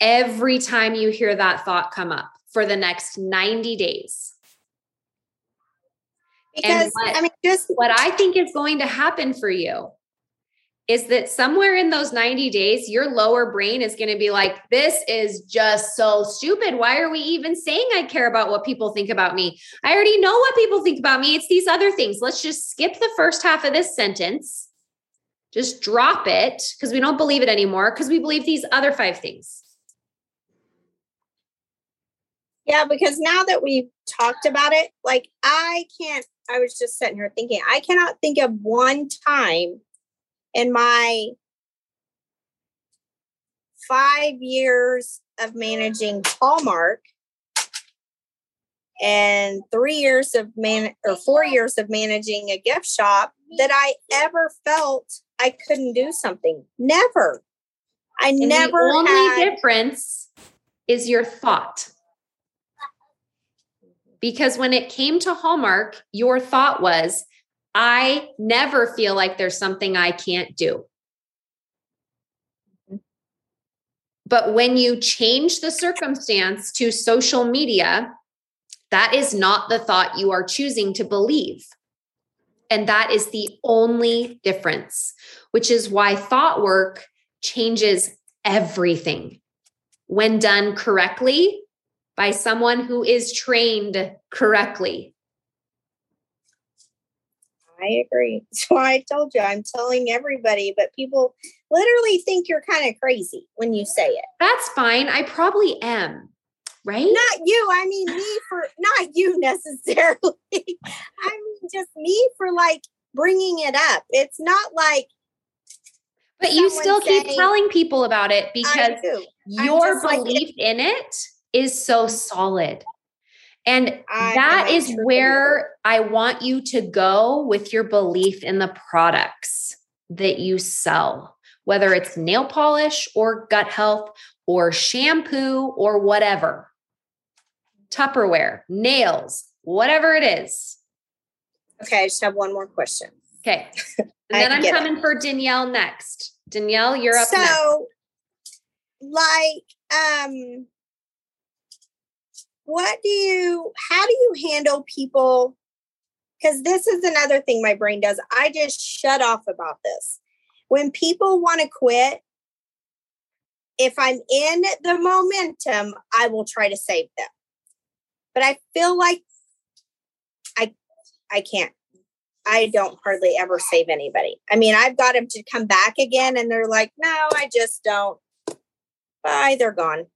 every time you hear that thought come up for the next 90 days. Because what, I mean, just what I think is going to happen for you is that somewhere in those 90 days, your lower brain is going to be like, this is just so stupid. Why are we even saying I care about what people think about me? I already know what people think about me. It's these other things. Let's just skip the first half of this sentence. Just drop it because we don't believe it anymore because we believe these other five things. Yeah, because now that we've talked about it, like I can't I was just sitting here thinking, I cannot think of one time in my five years of managing Hallmark and three years of man or four years of managing a gift shop that I ever felt I couldn't do something. Never. I and never. The only had, difference is your thought. Because when it came to Hallmark, your thought was, I never feel like there's something I can't do. Mm-hmm. But when you change the circumstance to social media That is not the thought you are choosing to believe. And that is the only difference, which is why thought work changes everything when done correctly by someone who is trained correctly. I agree. So I told you, I'm telling everybody, but people literally think you're kind of crazy when you say it. That's fine. I probably am, right? Not you. I mean, me for not you necessarily. I mean, just me for like bringing it up. It's not like. But you still keep telling people about it because your belief like, in it is so solid. And I that is where I want you to go with your belief in the products that you sell, whether it's nail polish or gut health or shampoo or whatever, Tupperware, nails, whatever it is. Okay, I just have one more question. Okay. And then I'm coming it. for Danielle next. Danielle, you're up so, next. like, um, what do you how do you handle people? Because this is another thing my brain does i just shut off about this. When people want to quit if i'm in the momentum i will try to save them. But i feel like i i can't. I don't hardly ever save anybody. I mean i've got them to come back again and they're like no i just don't. Bye they're gone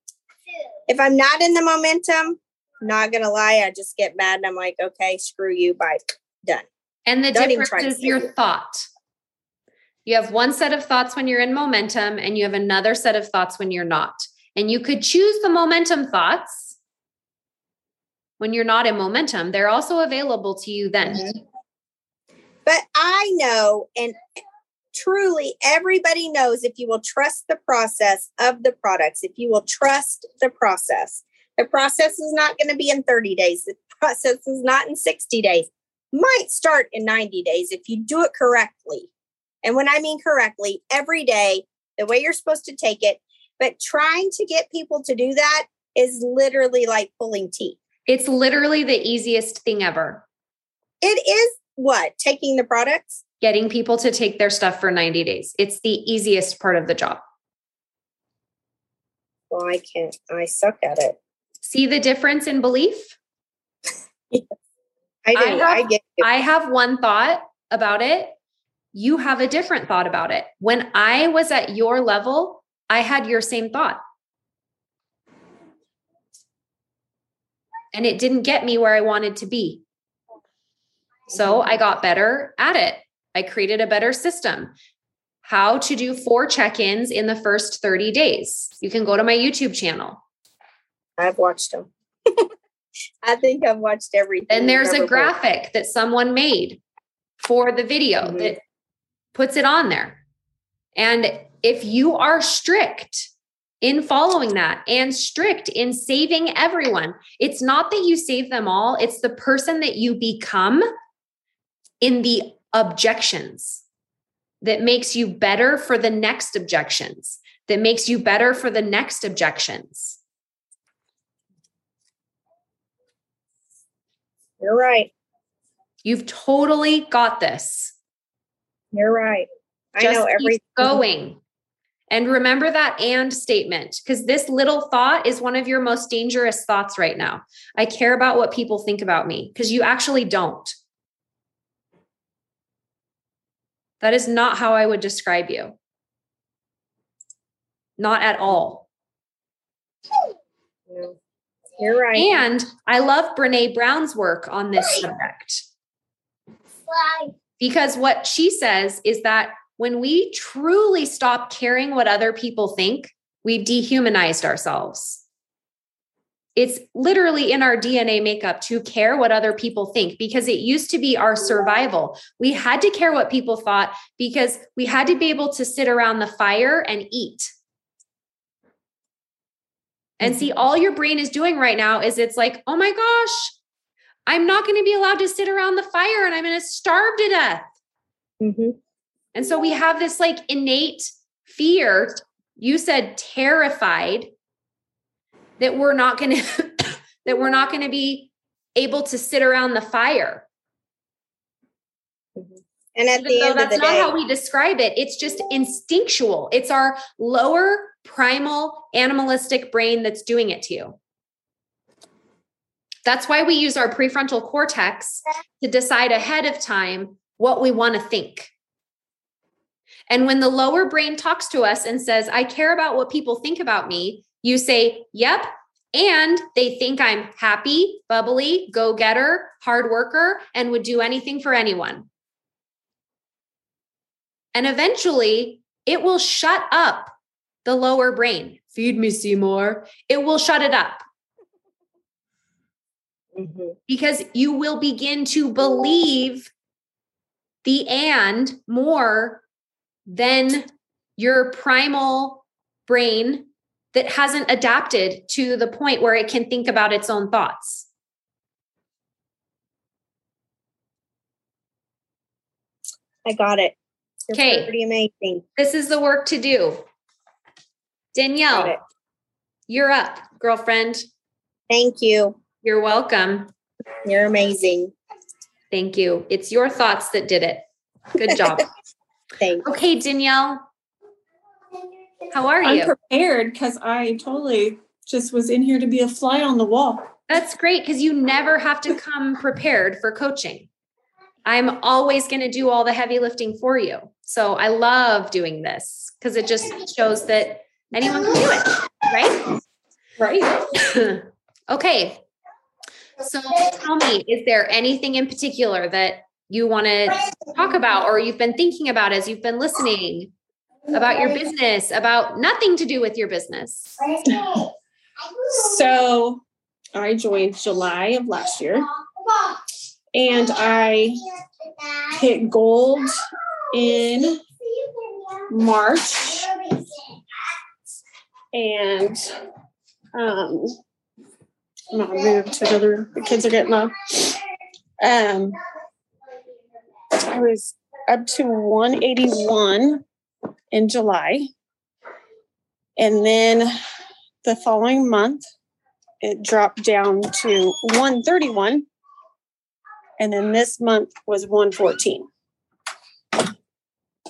if I'm not in the momentum, not gonna lie, I just get mad and I'm like, okay, screw you, bye, done. And the Don't difference is your thought. You have one set of thoughts when you're in momentum, and you have another set of thoughts when you're not. And you could choose the momentum thoughts when you're not in momentum. They're also available to you then. Mm-hmm. But I know, and truly everybody knows if you will trust the process of the products, if you will trust the process, the process is not going to be in 30 days. The process is not in 60 days. Might start in 90 days if you do it correctly. And when I mean correctly, every day, the way you're supposed to take it. But trying to get people to do that is literally like pulling teeth. It's literally the easiest thing ever. It is what? Taking the products? Getting people to take their stuff for 90 days. It's the easiest part of the job. Well, I can't, I suck at it. See the difference in belief? yes, I do. I, have, I get it. I have one thought about it. You have a different thought about it. When I was at your level, I had your same thought. And it didn't get me where I wanted to be. So I got better at it. I created a better system. How to do four check ins in the first 30 days. You can go to my YouTube channel. I've watched them. I think I've watched everything. And there's a graphic that someone made for the video mm-hmm. that puts it on there. And if you are strict in following that and strict in saving everyone, it's not that you save them all, it's the person that you become in the objections that makes you better for the next objections, that makes you better for the next objections. You're right. You've totally got this. You're right. I Just know everything. going. And remember that and statement because this little thought is one of your most dangerous thoughts right now. I care about what people think about me because you actually don't. That is not how I would describe you. Not at all. You're right. And I love Brene Brown's work on this subject. Because what she says is that when we truly stop caring what other people think, we've dehumanized ourselves. It's literally in our DNA makeup to care what other people think because it used to be our survival. We had to care what people thought because we had to be able to sit around the fire and eat. And see, all your brain is doing right now is it's like, oh my gosh, I'm not going to be allowed to sit around the fire and I'm going to starve to death. Mm-hmm. And so we have this like innate fear. You said terrified that we're not going to that we're not going to be able to sit around the fire. Mm-hmm. And at Even the end of that's the not day, how we describe it. It's just instinctual. It's our lower primal animalistic brain that's doing it to you. That's why we use our prefrontal cortex to decide ahead of time what we want to think. And when the lower brain talks to us and says, I care about what people think about me, you say, Yep. And they think I'm happy, bubbly, go getter, hard worker, and would do anything for anyone. And eventually, it will shut up the lower brain. Feed me, Seymour. It will shut it up Mhm. because you will begin to believe the and more than your primal brain that hasn't adapted to the point where it can think about its own thoughts. I got it. You're Okay. pretty amazing. This is the work to do. Danielle, you're up, girlfriend. Thank you. You're welcome. You're amazing. Thank you. It's your thoughts that did it. Good job. Thanks. okay, Danielle, how are I'm you? prepared because I totally just was in here to be a fly on the wall. That's great because you never have to come prepared for coaching. I'm always going to do all the heavy lifting for you. So I love doing this because it just shows that anyone can do it, Right. right? okay. So tell me, is there anything in particular that you want to talk about or you've been thinking about as you've been listening about your business, about nothing to do with your business? So I joined July of last year and I hit gold in March and um I'm gonna move to another the kids are getting low. Um I was up to 181 in July. And then the following month it dropped down to 131 and then this month was 114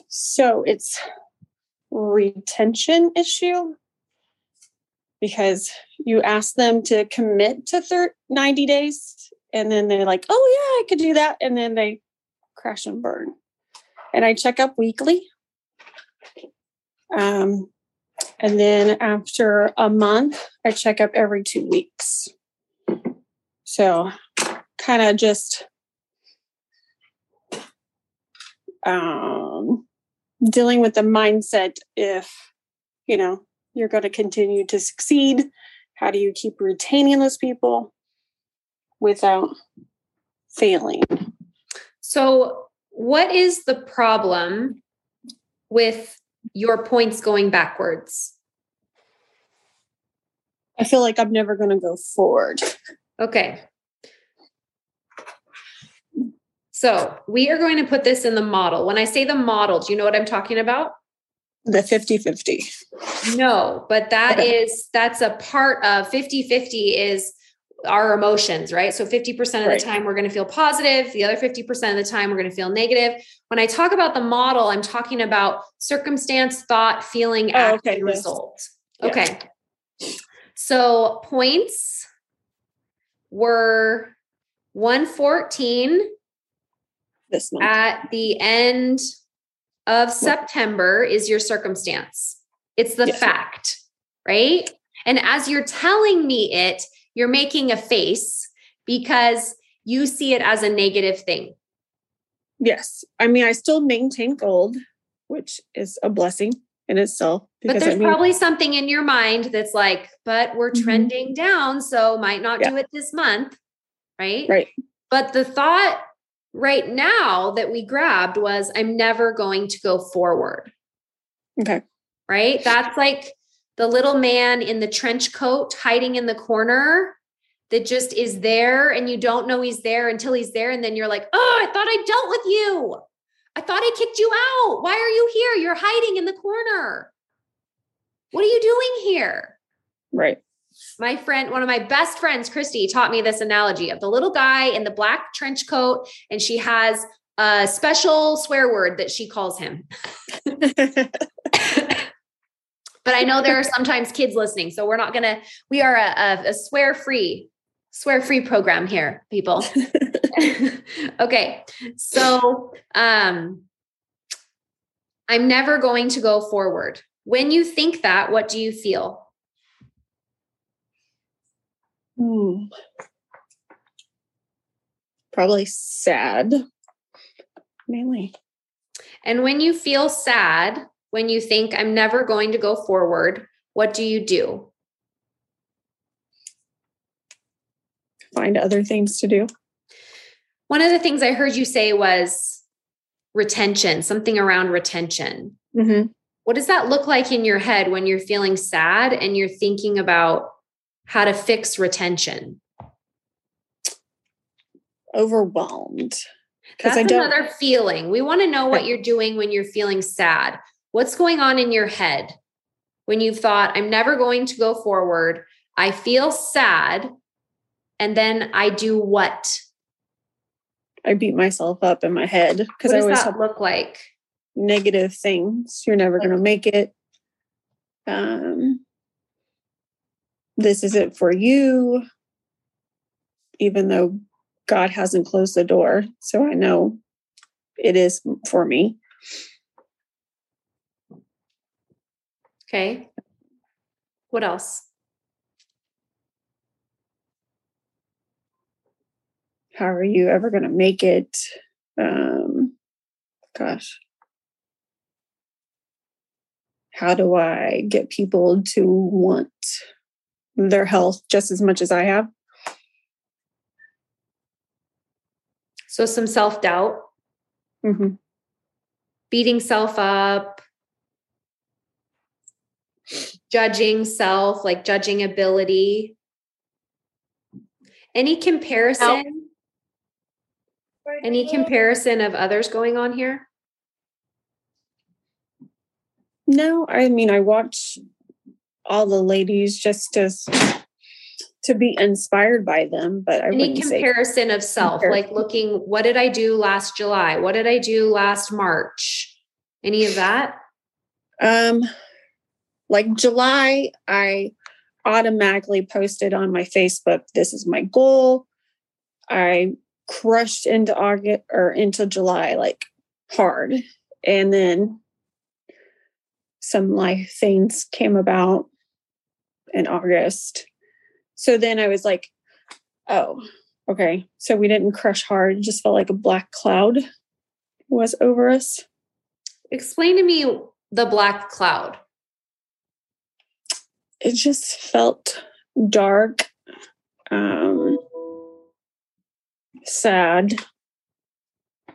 so it's retention issue because you ask them to commit to thir- 90 days and then they're like oh yeah i could do that and then they crash and burn. And i check up weekly um, and then after a month, I check up every two weeks. So kind of just um, dealing with the mindset if, you know, you're going to continue to succeed. How do you keep retaining those people without failing? So, what is the problem with your points going backwards? I feel like I'm never going to go forward. Okay. So, we are going to put this in the model. When I say the model, do you know what I'm talking about? The 50 50. No, but that Okay. is that's a part of 50-50 is our emotions, right? So 50% of Right. the time we're going to feel positive, the other 50% of the time we're going to feel negative. When I talk about the model, I'm talking about circumstance, thought, feeling, Oh, action, okay, result. Yeah. Okay. So points were 114 This month. at the end of September is your circumstance. It's the Yes. fact, right? And as you're telling me it, you're making a face because you see it as a negative thing. Yes. I mean, I still maintain gold, which is a blessing in itself. But there's I mean, probably something in your mind that's like, but we're Mhm. trending down, so might not Yeah. do it this month, right? right. But the thought right now that we grabbed was, I'm never going to go forward. Okay. right? That's like the little man in the trench coat hiding in the corner that just is there and you don't know he's there until he's there. And then you're like, oh, I thought I dealt with you. I thought I kicked you out. Why are you here? You're hiding in the corner. What are you doing here? Right. My friend, one of my best friends, Christy, taught me this analogy of the little guy in the black trench coat, and she has a special swear word that she calls him. but I know there are sometimes kids listening, so we're not gonna. We are a, a, a swear free, swear free program here, people. okay, so um, I'm never going to go forward. When you think that, what do you feel? Hmm. Probably sad, mainly. And when you feel sad, when you think, I'm never going to go forward, what do you do? Find other things to do. One of the things I heard you say was retention, something around retention. Mm-hmm. What does that look like in your head when you're feeling sad and you're thinking about how to fix retention? Overwhelmed. That's I don't- another feeling. We want to know what you're doing when you're feeling sad. What's going on in your head when you've thought, I'm never going to go forward? I feel sad. And then I do what? I beat myself up in my head because I always that look like? negative things. You're never going to make it. Um, this isn't for you, even though God hasn't closed the door. So I know it is for me. Okay. What else? How are you ever going to make it? Um, gosh. How do I get people to want their health just as much as I have? So, some self doubt, hmm beating self up, judging self, like judging ability. Any comparison? Any comparison of others going on here? No, I mean I watch all the ladies just as to be inspired by them, but I Any wouldn't say comparison of self, compare- like looking, what did I do last July? What did I do last March? Any of that? um like July I automatically posted on my Facebook this is my goal. I crushed into August or into July like hard. And then some life things came about in August. So then I was like, oh, okay. So we didn't crush hard, it just felt like a black cloud was over us. Explain to me the black cloud. It just felt dark, um, sad,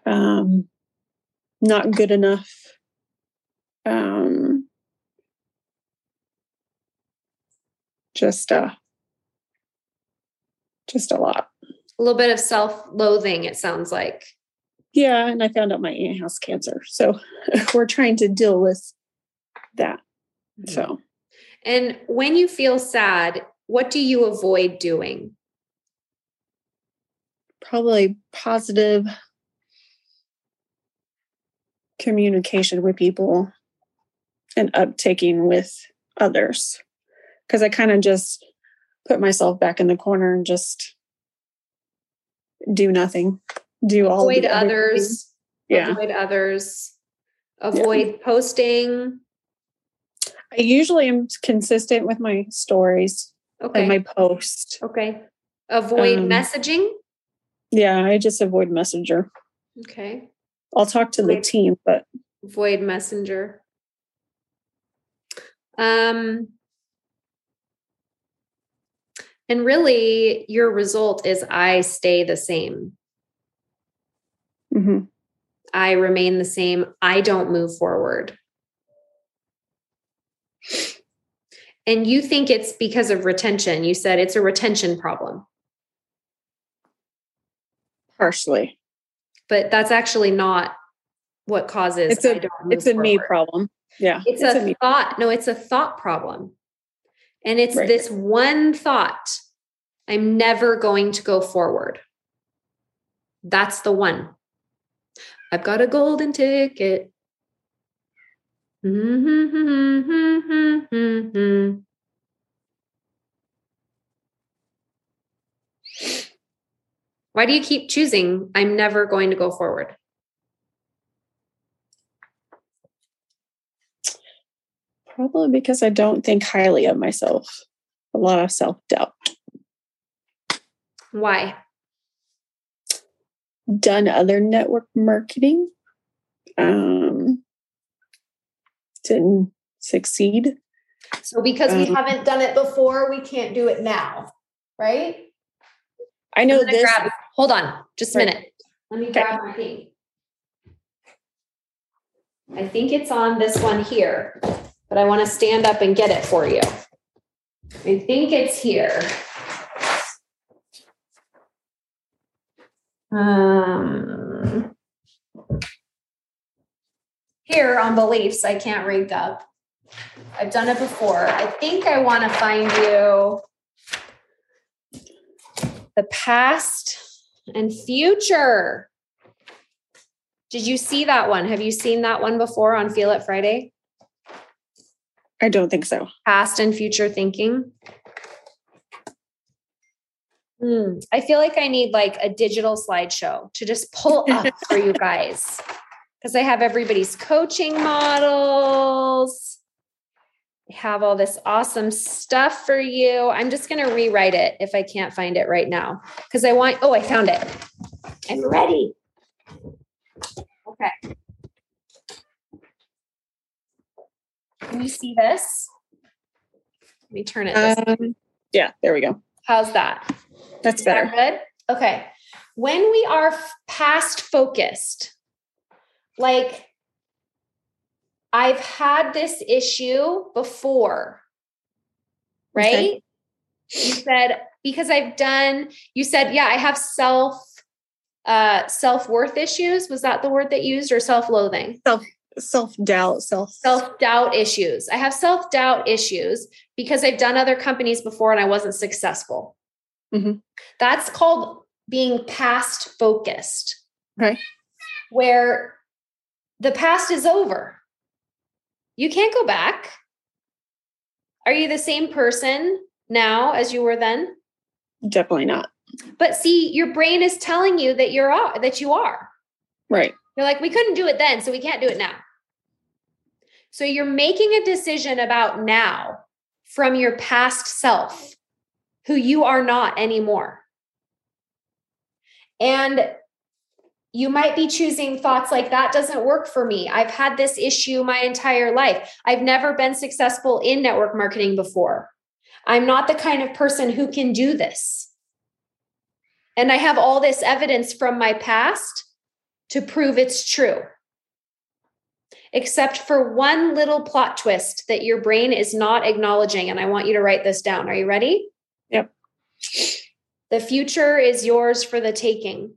um, not good enough. Um, just uh just a lot. A little bit of self loathing, it sounds like. Yeah, and I found out my aunt has cancer. So we're trying to deal with that. So And when you feel sad, what do you avoid doing? probably positive communication with people and uptaking with others. Because I kind of just put myself back in the corner and just do nothing. Do all Avoid the other others. Yeah. Avoid others. Avoid posting. I usually am consistent with my stories Okay. and my post. okay. Avoid Um, messaging. Yeah, I just avoid messenger. Okay. I'll talk to the team, but Avoid messenger. Um, and really, your result is I stay the same. mhm. I remain the same. I don't move forward. And you think it's because of retention. You said it's a retention problem, partially. but that's actually not what causes It's a- I don't move It's a me problem. Yeah. It's, a, me. thought. No, it's a thought problem. And it's Right. this one thought I'm never going to go forward. That's the one. I've got a golden ticket. Why do you keep choosing? I'm never going to go forward. Probably because I don't think highly of myself. A lot of self doubt. Why? Done other network marketing. Um, didn't succeed. So, because we Um, haven't done it before, we can't do it now, right? I know I'm this. grab- hold on, just a minute. Let me Okay. grab my thing. I think it's on this one here, but I want to stand up and get it for you. I think it's here. Um, here on beliefs, I can't rank up. I've done it before. I think I want to find you the past and future. Did you see that one? Have you seen that one before on Feel It Friday? I don't think so. Past and future thinking. Hmm, I feel like I need like a digital slideshow to just pull up for you guys because I have everybody's coaching models. I have all this awesome stuff for you. I'm just going to rewrite it if I can't find it right now because I want, oh, I found it. I'm ready. Okay. Can you see this? Let me turn it. This Um, yeah, there we go. How's that? That's Is that better. good? Okay. When we are past focused, like I've had this issue before, right? Okay. You said because I've done, you said, yeah, I have self uh self-worth issues. Was that the word that you used or self-loathing? Self self-doubt, self. self-doubt issues. I have self-doubt issues because I've done other companies before and I wasn't successful. Mhm. That's called being past focused. Right. Where the past is over. You can't go back. Are you the same person now as you were then? Definitely not. But see, your brain is telling you that you're that you are. Right. You're like, we couldn't do it then, so we can't do it now. So you're making a decision about now from your past self, who you are not anymore. And you might be choosing thoughts like that doesn't work for me. I've had this issue my entire life. I've never been successful in network marketing before. I'm not the kind of person who can do this. And I have all this evidence from my past to prove it's true. Except for one little plot twist that your brain is not acknowledging. And I want you to write this down. Are you ready? Yep. The future is yours for the taking.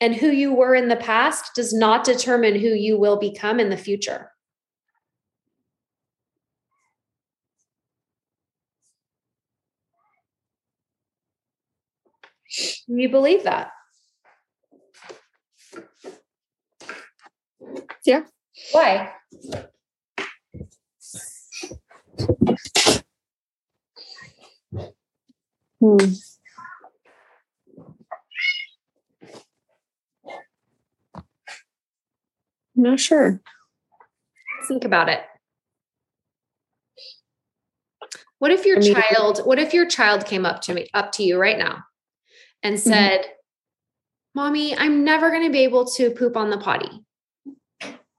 And who you were in the past does not determine who you will become in the future. You believe that? Yeah. Why? Hmm. Not sure. Think about it. What if your I mean- child, what if your child came up to me, up to you right now and mm-hmm. said, Mommy, I'm never going to be able to poop on the potty.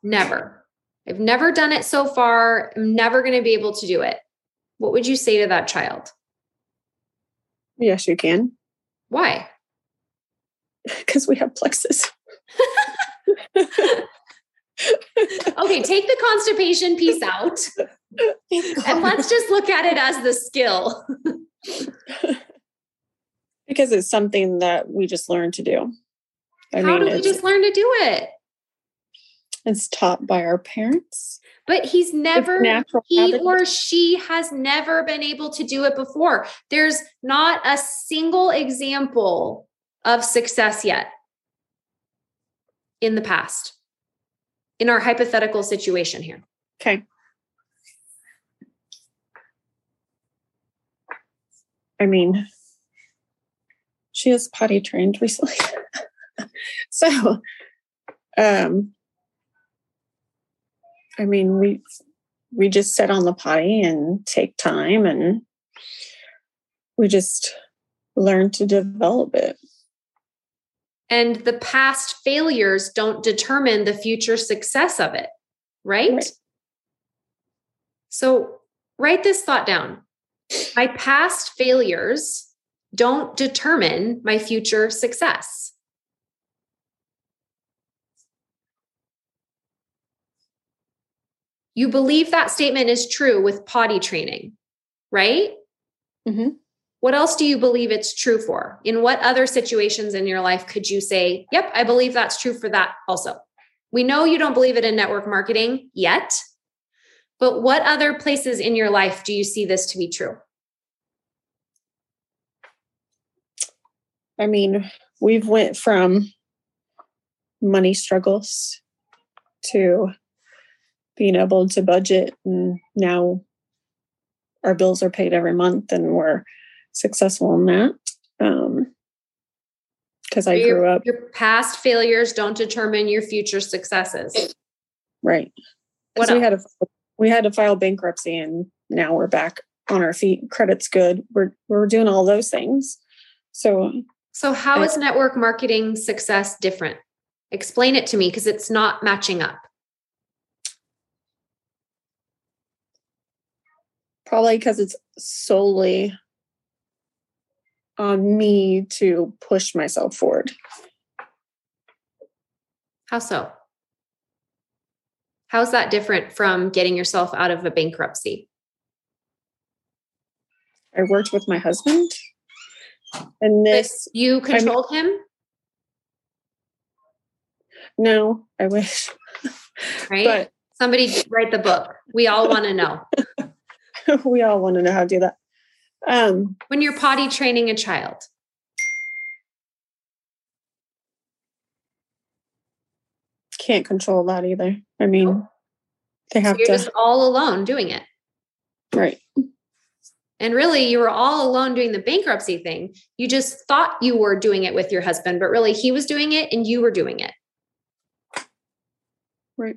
Never. I've never done it so far. I'm never going to be able to do it. What would you say to that child? Yes, you can. Why? Because we have plexus. Okay, take the constipation piece out and let's just look at it as the skill. because it's something that we just learned to do. I How mean, do we just learn to do it? It's taught by our parents. But he's never, he or she has never been able to do it before. There's not a single example of success yet in the past, in our hypothetical situation here. Okay. I mean, she is potty trained recently. so, um, I mean, we we just sit on the potty and take time and we just learn to develop it. And the past failures don't determine the future success of it, right? Right. So write this thought down. My past failures don't determine my future success. You believe that statement is true with potty training, right? Mhm. What else do you believe it's true for? In what other situations in your life could you say, yep, I believe that's true for that also? We know you don't believe it in network marketing yet, but what other places in your life do you see this to be true? I mean, we've went from money struggles to being able to budget and now our bills are paid every month and we're successful in that. Um because I Your- grew up Your past failures don't determine your future successes. right. What we had to we had to file bankruptcy and now we're back on our feet. Credit's good. We're we're doing all those things. So So, how I- is network marketing success different? Explain it to me because it's not matching up. probably because it's solely on me to push myself forward. How so? How's that different from getting yourself out of a bankruptcy? I worked with my husband, and But this you controlled him, no, I wish, right? but Somebody write the book. We all want to know. we all want to know how to do that. Um, When you're potty training a child, can't control that either. I mean, they so have you're to just all alone doing it. right. And really, you were all alone doing the bankruptcy thing. You just thought you were doing it with your husband, but really, he was doing it and you were doing it Right.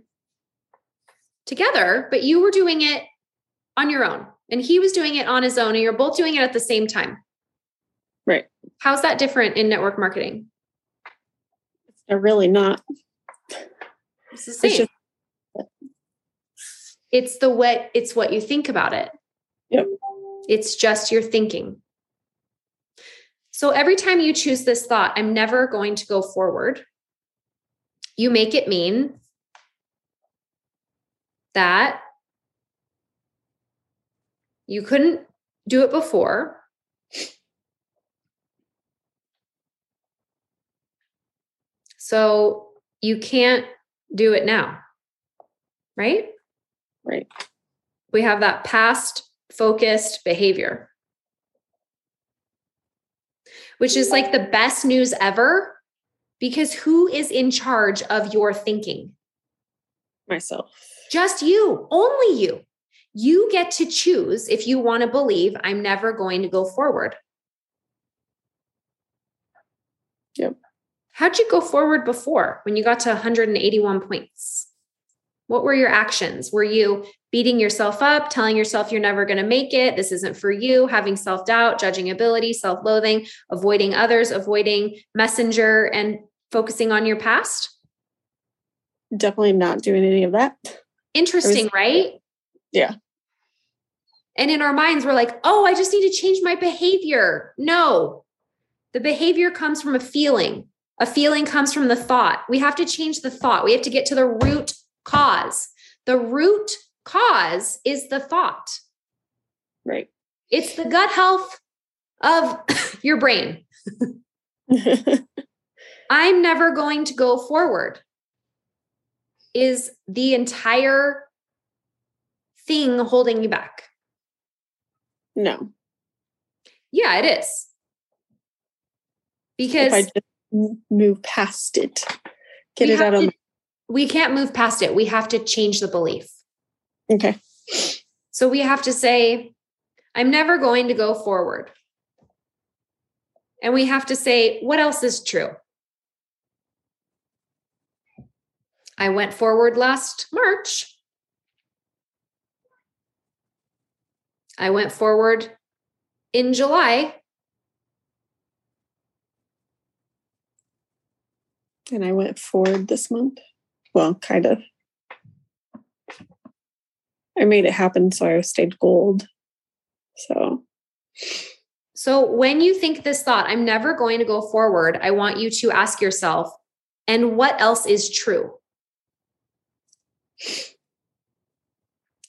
together, but you were doing it on your own. And he was doing it on his own, and you're both doing it at the same time. Right. How's that different in network marketing? They're really not. It's the It's just it's the what it's what you think about it. Yep. It's just your thinking. So every time you choose this thought, I'm never going to go forward, you make it mean that you couldn't do it before. So you can't do it now. Right? right. we have that past focused behavior, which is like the best news ever because who is in charge of your thinking? Myself. Just you, only you. You get to choose if you want to believe I'm never going to go forward. Yep. How'd you go forward before when you got to 181 points? What were your actions? Were you beating yourself up, telling yourself you're never going to make it? This isn't for you, having self doubt, judging ability, self loathing, avoiding others, avoiding messenger, and focusing on your past? Definitely not doing any of that. Interesting, right? Yeah. And in our minds, we're like, oh, I just need to change my behavior. No, the behavior comes from a feeling. A feeling comes from the thought. We have to change the thought. We have to get to the root cause. The root cause is the thought, Right. it's the gut health of your brain. I'm never going to go forward. is the entire thing holding you back? No. Yeah, it is. Because If I just move past it, get it out of to- my. we can't move past it. We have to change the belief. Okay. So we have to say, I'm never going to go forward. And we have to say, what else is true? I went forward last March. I went forward in July. And I went forward this month. Well, kind of. I made it happen, so I stayed gold. So So when you think this thought, I'm never going to go forward, I want you to ask yourself, and what else is true?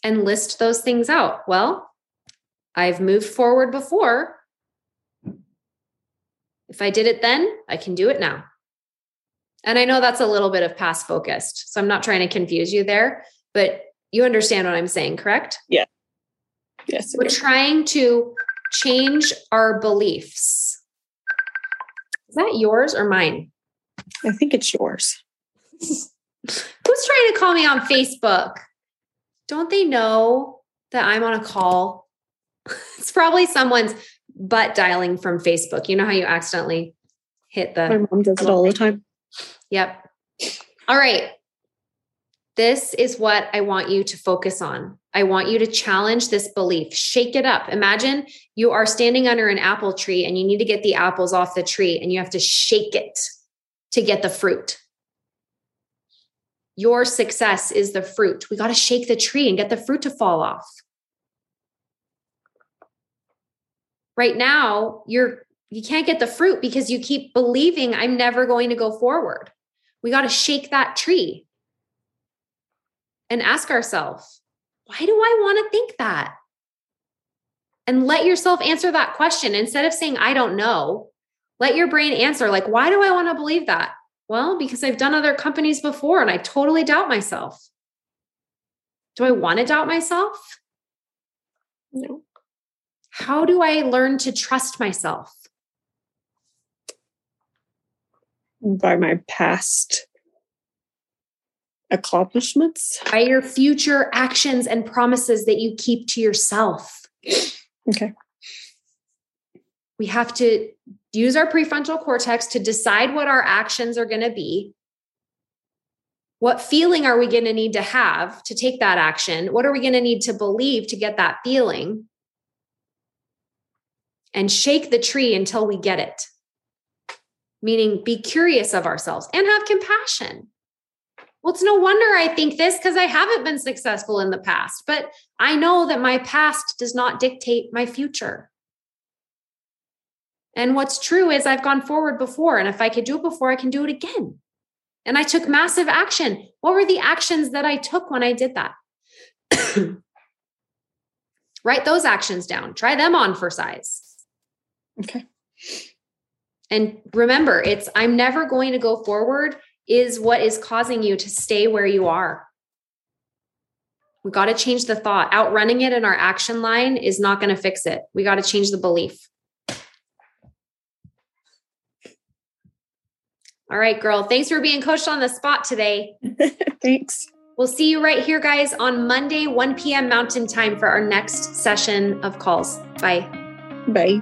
And list those things out. Well, I've moved forward before. If I did it then, I can do it now. And I know that's a little bit of past focused. So I'm not trying to confuse you there, but you understand what I'm saying, correct? Yeah. Yes, We're trying to change our beliefs. Is that yours or mine? I think it's yours. Who's trying to call me on Facebook? Don't they know that I'm on a call? it's probably someone's butt dialing from Facebook. You know how you accidentally hit the. My mom does it all the time. Yep. All right. This is what I want you to focus on. I want you to challenge this belief, shake it up. Imagine you are standing under an apple tree and you need to get the apples off the tree and you have to shake it to get the fruit. Your success is the fruit. We got to shake the tree and get the fruit to fall off. Right now, you're you can't get the fruit because you keep believing I'm never going to go forward. We got to shake that tree and ask ourselves, why do I want to think that? And let yourself answer that question instead of saying, I don't know. Let your brain answer, like, why do I want to believe that? Well, because I've done other companies before and I totally doubt myself. Do I want to doubt myself? No. How do I learn to trust myself? By my past accomplishments. By your future actions and promises that you keep to yourself. Okay. We have to use our prefrontal cortex to decide what our actions are going to be. What feeling are we going to need to have to take that action? What are we going to need to believe to get that feeling? And shake the tree until we get it. Meaning, be curious of ourselves and have compassion. Well, it's no wonder I think this because I haven't been successful in the past, but I know that my past does not dictate my future. And what's true is I've gone forward before. And if I could do it before, I can do it again. And I took massive action. What were the actions that I took when I did that? Write those actions down, try them on for size. Okay. And remember, it's I'm never going to go forward is what is causing you to stay where you are. We got to change the thought. Outrunning it in our action line is not going to fix it. We got to change the belief. All right, girl. Thanks for being coached on the spot today. Thanks. We'll see you right here, guys, on Monday, 1 p.m. Mountain Time for our next session of calls. Bye. Bye.